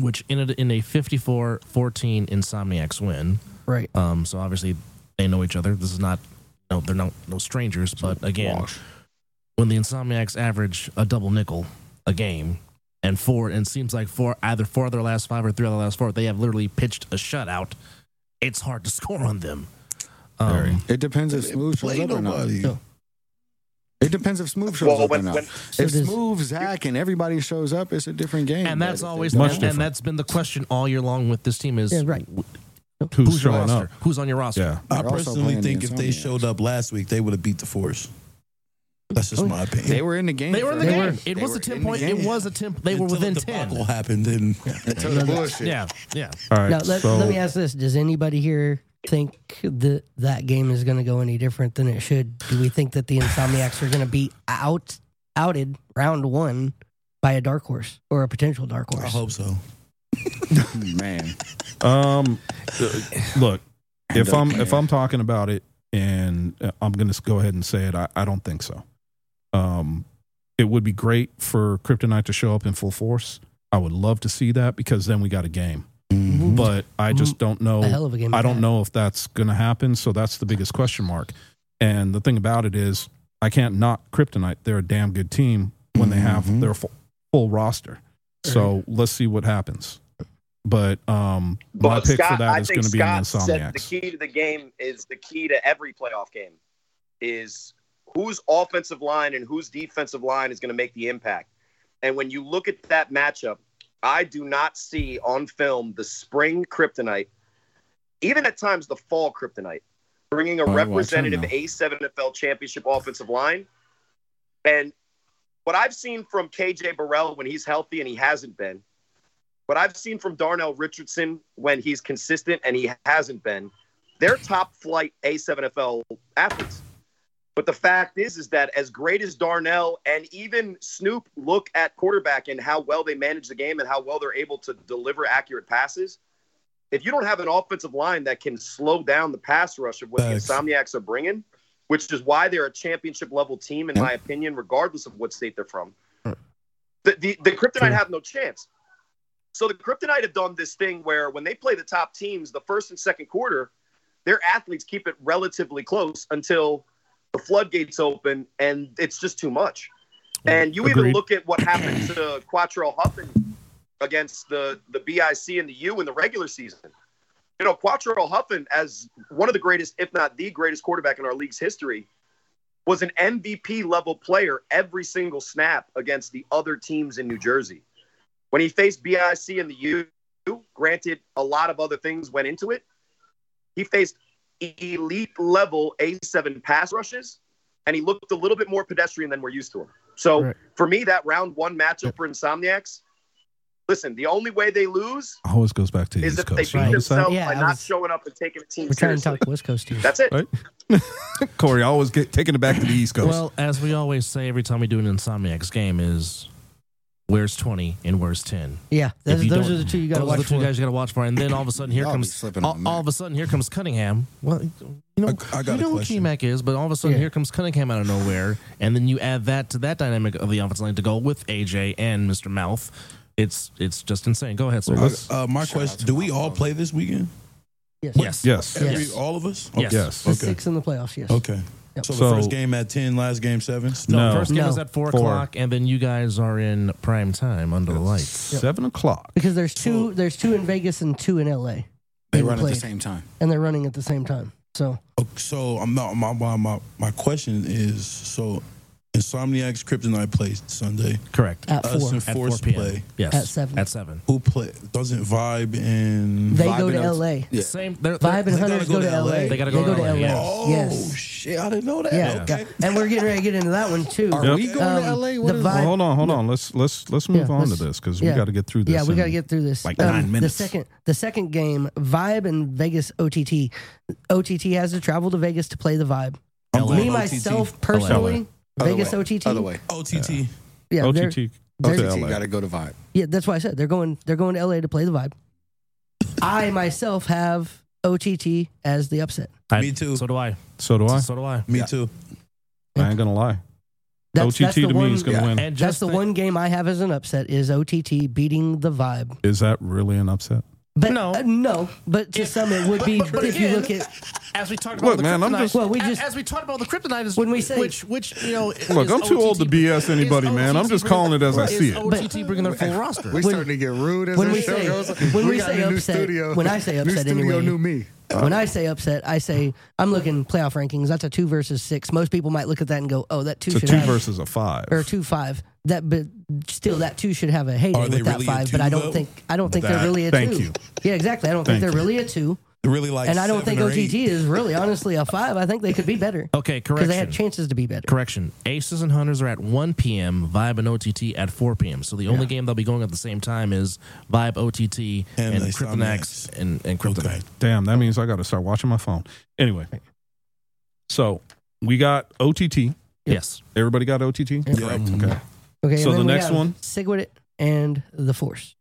Which ended in a 54-14 Insomniacs win. Right. Um, so obviously they know each other. This is not, no, they're not no strangers. But again, when the Insomniacs average a double nickel a game, and four, and it seems like four, either four of their last five or three of their last four, they have literally pitched a shutout. It's hard to score on them. Um, It depends if Smooth shows up or not. Nobody. No. It depends if Smooth shows Well, up when- or not. when- if So does- Smooth, Zach, and everybody shows up, it's a different game. and that's But if always they Much and, don't- that's been the question all year long with this team is Yeah, right. Who's who's your showing roster? up? Who's on your roster? Yeah. I They're personally playing the think if they showed up last week, they would have beat the Force. That's just Oh, my opinion. They were in the game. They were in the game. They It was were a ten point. It was a ten. They were within the ten. debacle happened, and Until the bullshit. Yeah, yeah. All right. Now let, so let me ask this: Does anybody here think that that game is going to go any different than it should? Do we think that the Insomniacs are going to be out outed round one by a dark horse or a potential dark horse? I hope so. Man, Um, uh, look, if I'm if. I'm talking about it, and uh, I'm going to go ahead and say it, I, I don't think so. Um, it would be great for Kryptonite to show up in full force. I would love to see that because then we got a game. But I just don't know. A hell of a game. I don't that. know if that's going to happen. So that's the biggest question mark. And the thing about it is, I can't knock Kryptonite. They're a damn good team when they have Mhm. their full, full roster. So let's see what happens. But um, my pick Scott, for that I is going to be in the Scott the key to the game is the key to every playoff game is whose offensive line and whose defensive line is going to make the impact. And when you look at that matchup, I do not see on film the spring kryptonite, even at times the fall kryptonite, bringing a Oh, I watch him representative. A7FL championship offensive line. And what I've seen from KJ Burrell when he's healthy and he hasn't been, what I've seen from Darnell Richardson when he's consistent and he hasn't been, they're top flight A7FL athletes. But the fact is, is that as great as Darnell and even Snoop look at quarterback and how well they manage the game and how well they're able to deliver accurate passes, if you don't have an offensive line that can slow down the pass rush of what Facts. the Insomniacs are bringing, which is why they're a championship level team, in my opinion, regardless of what state they're from, the, the, the Kryptonite have no chance. So the Kryptonite have done this thing where when they play the top teams, the first and second quarter, their athletes keep it relatively close until the floodgates open and it's just too much. And you even look at what happened to Quattro Huffin against the, the BIC and the U in the regular season. You know, Quattro Huffin, as one of the greatest, if not the greatest quarterback in our league's history, was an MVP level player every single snap against the other teams in New Jersey. When he faced BIC and the U, granted, a lot of other things went into it. He faced elite level A7 pass rushes, and he looked a little bit more pedestrian than we're used to him. So Right. for me, that round one matchup for Insomniacs, listen, the only way they lose Always goes back to the is East if they Coast. beat You notice that? themselves Yeah, by I not showing up and taking the team We're trying to seriously. talk West Coast teams. That's it. Right? Cory, always get taking it back to the East Coast. Well, as we always say every time we do an Insomniacs game is where's 20 and where's 10. Yeah, those, you those are the two you got to those watch are the two for. guys you got to watch for. And then all of a sudden here Y'all be comes slipping all, on that. all of a sudden here comes Cunningham. Well, you know, I- I got you a know who question. KMAC is, but all of a sudden Yeah. here comes Cunningham out of nowhere, and then you add that to that dynamic of the offensive line to go with AJ and Mr. Mouth. It's it's just insane. Go ahead, sir. let's- Uh, my question: Do we all play this weekend? Yes. yes. yes. Every, Yes. all of us? Yes. Yes. The Okay. six in the playoffs. Yes. Okay. Yep. So the So- first game at ten, last game seven. No, No. first game No. is at four, Four. o'clock, and then you guys are in prime time under the lights. Seven o'clock. Because there's two, there's two in Vegas and two in LA. They being run at the played, same time. and they're running at the same time. So Oh, So I'm not. My my my, my question is: So Insomniacs Kryptonite plays Sunday. Correct. at Us four, and At 4 Force p.m. play. Yes. At seven. At seven. Who play? Doesn't Vibe and they Vibe go and to Oats- LA. Yeah. Same. They're, Vibe and They gotta Hunters go go to to LA. LA? They gotta go to LA, yeah. Oh Yes. shit! I didn't know that. Yeah. Okay. And we're getting ready to get into that one too. Are Yep. we going Um, to LA? the What is vibe- hold on, hold on. Let's let's let's move Yeah, on to let's- this because yeah. we got to get through this. Yeah, we in- got to get through this. Um, like nine minutes. The second, the second game, Vibe and Vegas OTT. OTT has to travel to Vegas to play the Vibe. I'm Me OTT. myself personally, Other Vegas way. OTT. Other way. OTT. Yeah, they're- OTT. they're- OTT LA. got to go to Vibe. Yeah, that's why I said they're going. They're going to LA to play the vibe. I myself have OTT as the upset. I- Me too. So do I. So do I. So do I. Me Yeah. too. I ain't gonna lie. That's, OTT that's the to one, me is gonna yeah. win. And That's just the think- one game I have as an upset is OTT beating the vibe. Is that really an upset? But No. uh, no, but to some it would be But if you look at As we talked about Look, the man, I'm just- Well, we just- as we talked about the kryptonite is When we say- which which you know Look, I'm too old to BS anybody, is man. I'm just calling it as I see it. OTT bringing their full roster. We starting to get rude as when this we show say- goes. when we got say a new upset- studio. when I say upset, new upset studio, anyway- new me. When I say upset, I say I'm looking playoff rankings. That's a two versus six. Most people might look at that and go, "Oh, that two a should two have versus a five. or two five." That, but still, that two should have a heyday Are they with that really a five. But I don't though? think I don't think That- they're really a thank two. you. Yeah, exactly. I don't Thank think they're you. really a two. Really like and I don't think seven or OTT eight. is really honestly a five. I think they could be better Okay, correction. because they had chances to be better. Correction. Aces and Hunters are at 1 p.m. Vibe and OTT at 4 p.m. So the only game they'll be going at the same time is Vibe, OTT, And and, Kryptonax and, and Kryptonite. Okay. Damn, that means I got to start watching my phone. Anyway, so we got OTT. Yes. Everybody got OTT. Correct. Okay. Mm-hmm. Okay, So and then the we next have one? Sikwidit and the Force.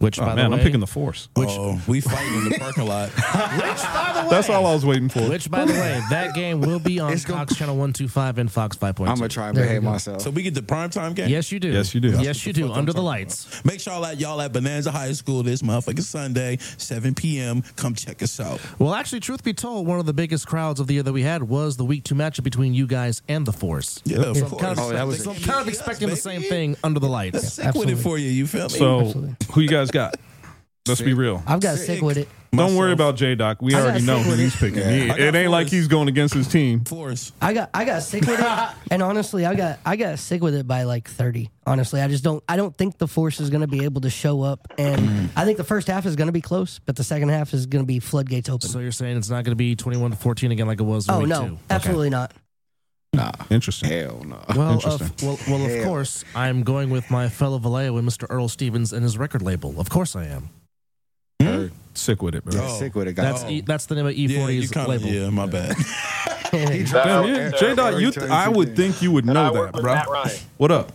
Which, Oh by man, the way, I'm picking the Force. oh, we fighting in the parking lot. which, by the way, That's all I was waiting for. Which, by the way, that game will be on It's gonna- Fox Channel 125 and Fox 5.2. I'm gonna try and There behave myself. So we get the primetime game. Yes, you do. Yes, you do. Yes, you do. Under the I'm lights. Make sure y'all at y'all at Bonanza High School this motherfucking Sunday, 7 p.m. Come check us out. Well, actually, truth be told, one of the biggest crowds of the year that we had was the week two matchup between you guys and the Force. Yeah, of So I'm course. kind of, Oh, that was so I'm kind of Yes, expecting the same thing under the Let's lights. sick with it for you. You feel me? So who you guys got? Let's be real. I've got Sick. with it. Don't worry about J Dot. We I got already know who Sikwidit. he's picking. Yeah. He- I got it ain't like Forrest. he's going against his team. Force. I got I got sick with it, and honestly, I got I got sick with it by like thirty. Honestly, I just don't I don't think the force is going to be able to show up, and I think the first half is going to be close, but the second half is going to be floodgates open. So you're saying it's not going to be 21 to 14 again like it was in oh week no, two? Okay. absolutely not. Nah, Interesting. hell no. Well, Interesting. of, well, well, of Hell. course, I'm going with my fellow Vallejo and Mr. Earl Stevens and his record label. Of course, I am. Hmm? Heard. Sick with it, bro. Yeah, Oh. sick with it. That's e, that's the name of E40's kind of. label. Yeah, my bad. He Damn, out yeah, J Dot, you th- I would think you would know that, bro. Matt What up?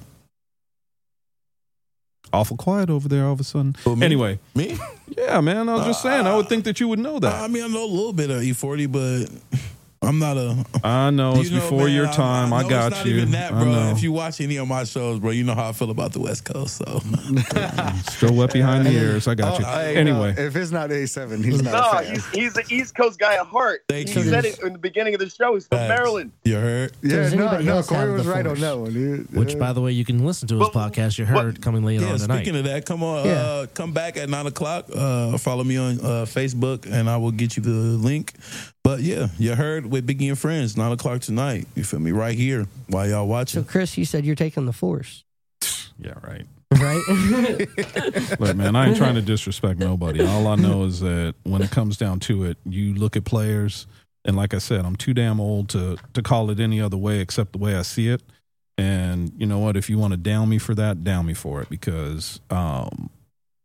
Awful quiet over there all of a sudden. Who, me? Anyway, Me? yeah, man, I was just saying, I would think that you would know that. I mean, I know a little bit of E40, but I'm not a. I know it's You know, before man, your I- time. I, got it's not you. Even that, I know. If you watch any of my shows, bro, you know how I feel about the West Coast. So Still wet behind the ears. I got you. Oh, hey, anyway, no, if it's not A7, he's not No, he's, he's an East Coast guy at heart. Thank he you. said it in the beginning of the show. He's from Facts. Maryland. you heard. yeah, does no, no, Cory was the right on that one. dude. Which, by the way, you can listen to his Well, podcast. You what- heard coming later Yeah, on tonight. speaking of that, come on, Yeah. uh, come back at nine o'clock. Uh, follow me on uh, Facebook, and I will get you the link. But yeah, you heard with Biggie and Friends, nine o'clock tonight. You feel me? Right here, while y'all watching. So. Chris, you said you're taking the force, yeah, right. right? Look, man, I ain't trying to disrespect nobody. All I know is that when it comes down to it, you look at players, and like I said, I'm too damn old to to call it any other way except the way I see it. And you know what? If you want to down me for that, down me for it because um,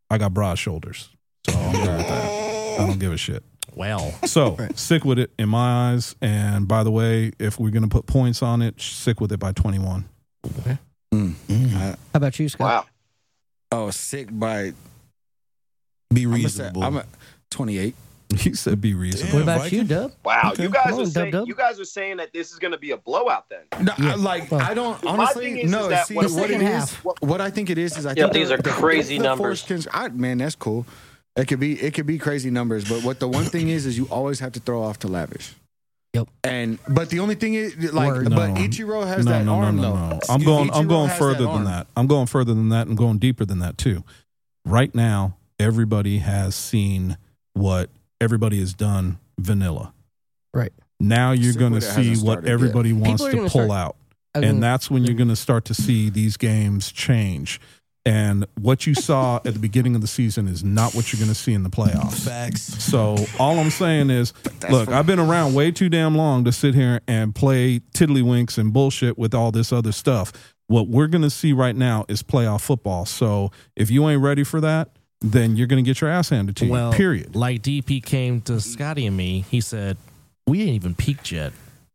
I got broad shoulders, so I'm good with that. I don't give a shit. Well, So sick with it in my eyes. And by the way, if we're gonna put points on it, sick with it by 21. Mm. Mm. I- How about you, Scott? Wow. oh, sick by Be I'm gonna say- reasonable. I'm at 28. He said, "Be reasonable." What about Viking? you, Dub? Wow. Okay. You guys Come are saying Dub-Dub. you guys are saying that this is going to be a blowout then. No, Yeah. I, like Well, I don't honestly. thing is- no, is see what- The what it second is. What, what I think it is is I Yeah, think these the- are crazy the numbers. Force can- I, man, that's cool. It could be it could be crazy numbers, but what the one thing is is you always have to throw off to lavish. Yep. And but the only thing is like, Word. but Ichiro has no, that no, arm no, though. no, no. I'm Excuse- going. I'm going further that than that. I'm going further than that and going deeper than that too. Right now, everybody has seen what everybody has done vanilla. Right. Now you're Sick going to see what started yet. everybody wants to pull start- out, I was and gonna- that's when you're going to start to see these games change. And what you saw at the beginning of the season is not what you're going to see in the playoffs. Facts. So all I'm saying is, look, I've been around way too damn long to sit here and play tiddlywinks and bullshit with all this other stuff. What we're going to see right now is playoff football. So if you ain't ready for that, then you're going to get your ass handed to well, you. Period. like DP came to Scotty and me, he said, "We ain't even peaked yet."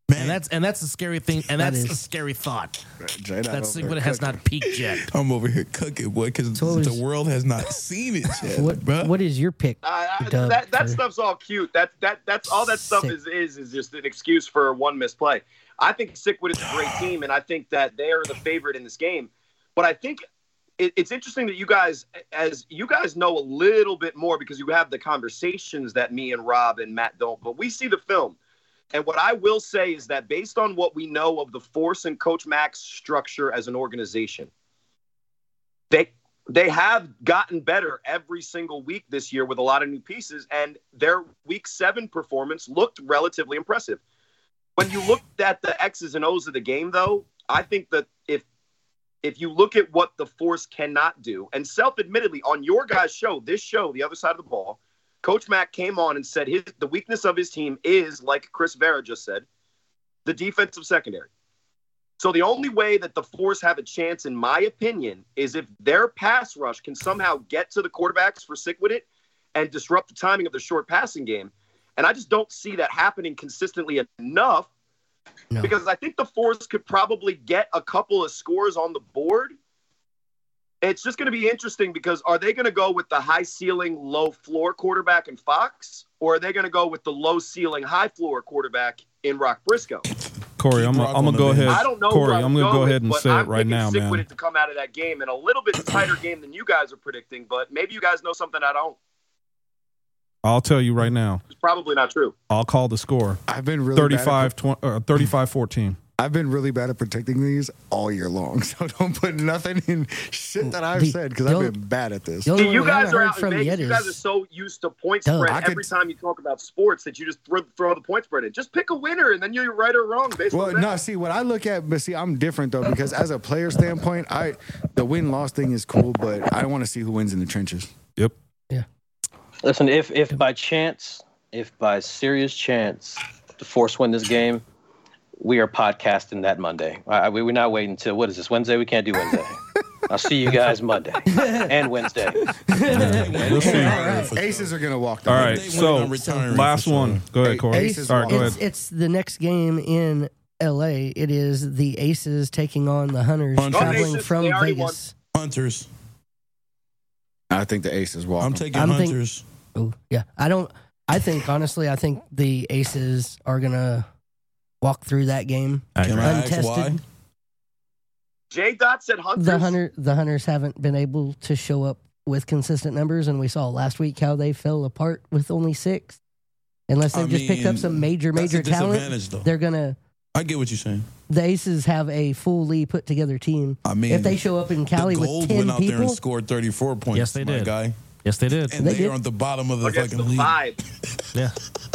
Man, And that's and that's a scary thing, and that's is. a scary thought. Jay not That over Sigma has cooking. not peaked yet. I'm over here cooking, boy, because So it was- the world has not seen it yet, What bruh. what is your pick? Uh, I- Dub that that for- stuff's all cute. That that that's all that stuff Sick. is is is just an excuse for one misplay. I think Sikwidit is a great team, and I think that they are the favorite in this game. But I think it, it's interesting that you guys, as you guys know a little bit more because you have the conversations that me and Rob and Matt don't. But we see the film, and what I will say is that based on what we know of the Force and Coach Max structure as an organization, they they have gotten better every single week this year with a lot of new pieces, and their week seven performance looked relatively impressive. When you looked at the X's and O's of the game, though, I think that if if you look at what the force cannot do, and self-admittedly on your guys' show, this show, the other side of the ball, Coach Mack came on and said his the weakness of his team is, like Chris Veira just said, the defensive secondary. So the only way that the Force have a chance, in my opinion, is if their pass rush can somehow get to the quarterbacks for sick with it and disrupt the timing of the short passing game. And I just don't see that happening consistently enough No. because I think the Force could probably get a couple of scores on the board. It's just going to be interesting because are they going to go with the high ceiling, low floor quarterback in Fox, or are they going to go with the low ceiling, high floor quarterback in Rock Briscoe? Cory, Keep I'm, Brock I'm gonna go ahead. I don't know. Cory, who I I'm gonna go ahead and say I'm it right picking now, Sick man. with it to come out of that game and a little bit tighter game than you guys are predicting. But maybe you guys know something I don't. I'll tell you right now. It's probably not true. I'll call the score. I've been really bad at 35 tw- uh, 35 14. I've been really bad at predicting these all year long, so don't put nothing in shit that I've The- said because I've been bad at this. The See, you guys are heard out from Vegas. yet You guys are so used to point Duh. spread could- every time you talk about sports that you just throw, throw the point spread in. Just pick a winner, and then you're right or wrong based Well, on that. no, see what I look at, but see, I'm different though because as a player standpoint, I the win loss thing is cool, but I want to see who wins in the trenches. Yep. Yeah. Listen, if if by chance, if by serious chance, the Force win this game, we are podcasting that Monday. I, we, we're not waiting until what is this Wednesday? We can't do Wednesday. I'll see you guys Monday and Wednesday. We'll see. Aces are gonna walk. The All line. right. They win, So last one. Go ahead, Cory. Aces All right, go walk. it's ahead. it's the next game in L.A. It is the Aces taking on the Hunters, Hunters. traveling Aces, from they already Vegas. Hunters. I think the Aces walk. I'm taking I'm think- Hunters. Oh yeah, I don't. I think honestly, I think the Aces are gonna walk through that game Can I ask untested. why? J. Dot said Hunters. The hunter, the Hunters haven't been able to show up with consistent numbers, and we saw last week how they fell apart with only six. Unless they've I just picked up mean, some major, That's major a talent, disadvantage, though. they're gonna. I get what you're saying. The Aces have a fully put together team. I mean, if they show up in Cali the with Gold ten went out there people, and scored 34 points. Yes, they my did. guy. Yes, they did. And They they, did. are at the bottom of the against fucking the league. vibe. Yeah.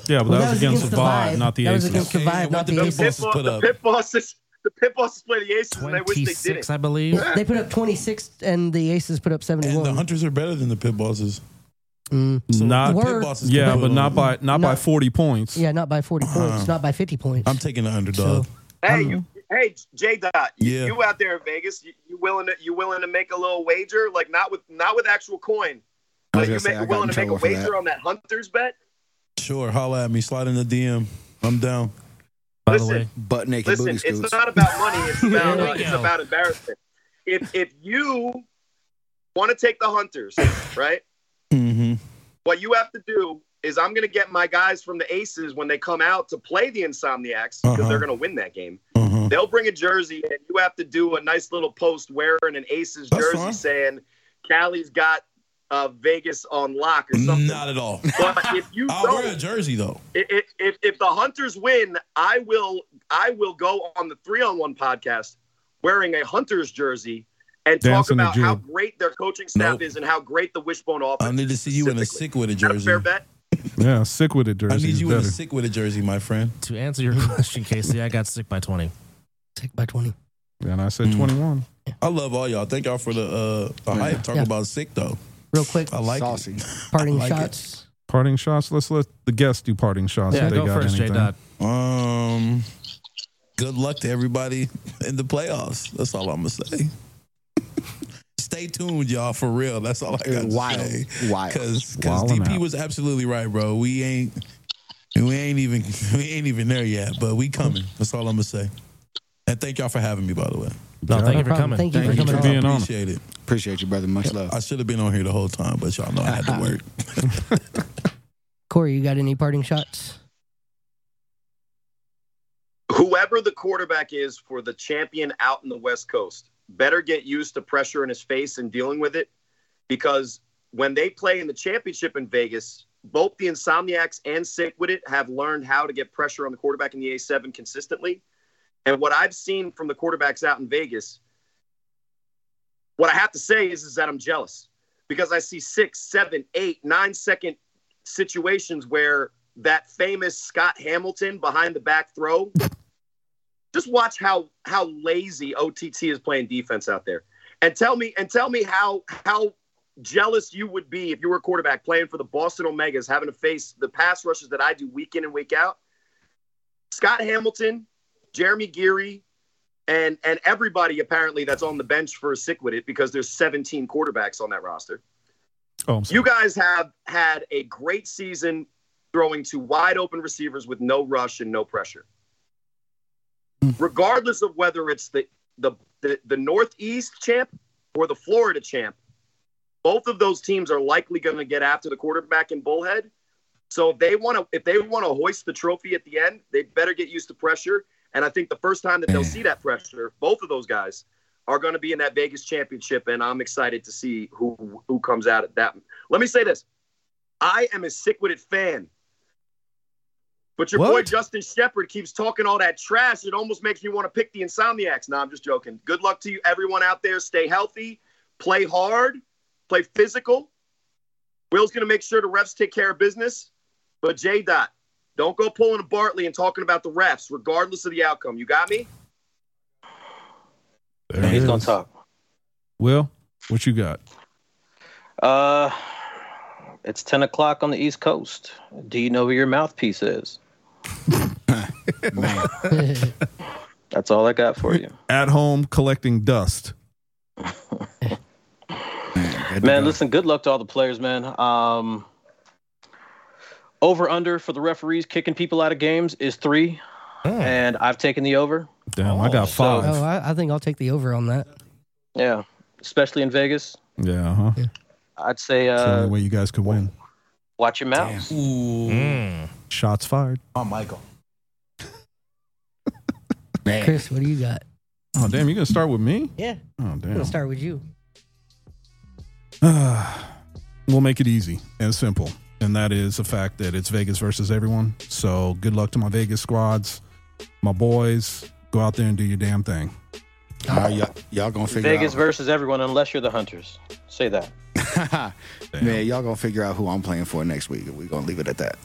Yeah, but Well, that was against the vibe, not the That was Aces. against the Okay, vibe, not the the Aces. Pit, Bosses boss, put the pit bosses. The pit bosses play the Aces, and they wish they did 26, it. I believe. They put up twenty six, and the Aces put up And seventy the. Hunters are better than the pit bosses. Mm. So Not- the pit Were- bosses Yeah, but not by not by 40 points. Yeah, not by forty Uh-huh. points, not by fifty points. I'm taking the underdog. So- Hey, you, hey, J. Dot. You, Yeah. you out there in Vegas? You, you willing to you willing to make a little wager? Like not with not with actual coin, I but you say, make, I you got willing to make a wager that. on that Hunters bet? Sure, holla at me. Slide in the DM. I'm down. By Listen, the way, butt naked Listen, booty it's not about money. It's about uh, it's about embarrassment. If if you want to take the Hunters, right? Mm-hmm. What you have to do is I'm going to get my guys from the Aces when they come out to play the Insomniacs because Uh-huh. they're going to win that game. Uh-huh. They'll bring a jersey and you have to do a nice little post wearing an Aces That's jersey fine. saying Cali's got uh, Vegas on lock or something. Not at all. But if you I'll wear a jersey though. if, if if the Hunters win, I will I will go on the three on one podcast wearing a Hunters jersey and talk Dancing the about how great their coaching staff Nope. is and how great the wishbone offense. I need to see you in a sick with a Is a jersey. fair bet? Yeah, sick with it, I need is you in a sick with a jersey, my friend. to answer your question, KC, I got sick by 20. Sick by twenty. And I said Mm. 21. I love all y'all. Thank y'all for the uh the hype. Talk Yeah. about sick though. Real quick, I like Saucy. parting like it. shots. Parting shots. Let's let the guests do parting shots. Yeah, if they go got first, J. anything. Dot. Um good luck to everybody in the playoffs. That's all I'm gonna say. Stay tuned, y'all, for real. That's all I got to Wild. say. Wild. Because Wildin' DP out. was absolutely right, bro. We ain't we ain't even we ain't even there yet, but we coming. That's all I'm gonna say. And thank y'all for having me, by the way. No, thank you for coming. Thank you Thank for coming for being on. Appreciate it. Appreciate you, brother. Much love. I should have been on here the whole time, but y'all know I had to work. Cory, you got any parting shots? whoever the quarterback is for the champion out in the West Coast better get used to pressure in his face and dealing with it because when they play in the championship in Vegas, both the Insomniacs and Sick with it have learned how to get pressure on the quarterback in the A7 consistently. And what I've seen from the quarterbacks out in Vegas, what I have to say is, is that I'm jealous because I see six, seven, eight, nine second situations where that famous Scott Hamilton behind the back throw just watch how how lazy OTT is playing defense out there, and tell me and tell me how how jealous you would be if you were a quarterback playing for the Boston Omegas, having to face the pass rushes that I do week in and week out. Scott Hamilton, Jeremy Geary, and and everybody apparently that's on the bench for a sick with it because there's 17 quarterbacks on that roster. Oh, You guys have had a great season throwing to wide open receivers with no rush and no pressure. Hmm. Regardless of whether it's the, the the the Northeast champ or the Florida champ, both of those teams are likely going to get after the quarterback in Bullhead. So if they want to if they want to hoist the trophy at the end, they better get used to pressure. And I think the first time that they'll see that pressure, both of those guys are going to be in that Vegas championship, and I'm excited to see who who comes out at that. Let me say this: I am a sick-witted fan, but your boy Justin Shepard keeps talking all that trash. It almost makes me want to pick the Insomniacs. No, I'm just joking. Good luck to you, everyone out there. Stay healthy, play hard, play physical. Will's going to make sure the refs take care of business, but J. Dot, don't go pulling a Bartley and talking about the refs, regardless of the outcome. You got me? There it He's gonna talk. Will, what you got? Uh, it's ten o'clock on the East Coast. Do you know where your mouthpiece is? That's all I got for you, At home collecting dust. man. Listen, good luck to all the players, man. Um, over under for the referees kicking people out of games is three, and I've taken the over. Damn, I got so- five. Oh, I, I think I'll take the over on that. Yeah, especially in Vegas. yeah, huh? I'd say It's the only uh, way you guys could win. watch your mouth. Mm. Shots fired. Oh, Michael. Man. Chris, what do you got? Oh, damn, you gonna start with me? Yeah, Oh, I'm damn. gonna start with you. Uh, we'll make it easy and simple. And that is the fact that it's Vegas versus everyone. So good luck to my Vegas squads, my boys. Go out there and do your damn thing. All right, y'all, y'all gonna figure Vegas out. versus everyone, unless you're the Hunters. Say that. Man, y'all gonna figure out who I'm playing for next week. We're gonna leave it at that.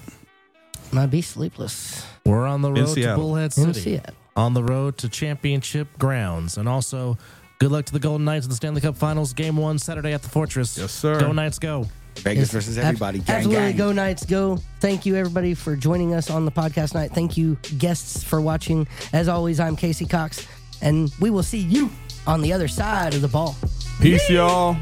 Might be sleepless We're on the road to Seattle. Bullhead in City. Seattle. On the road to championship grounds. And also, good luck to the Golden Knights in the Stanley Cup Finals, game one, Saturday at the Fortress. Yes, sir. Go Knights, go. Vegas Yes, versus ab- everybody. Gang, absolutely, gang. go Knights, go! Thank you everybody for joining us on the podcast night. Thank you guests for watching. As always, I'm KC Cox, and we will see you on the other side of the ball. Peace, y'all.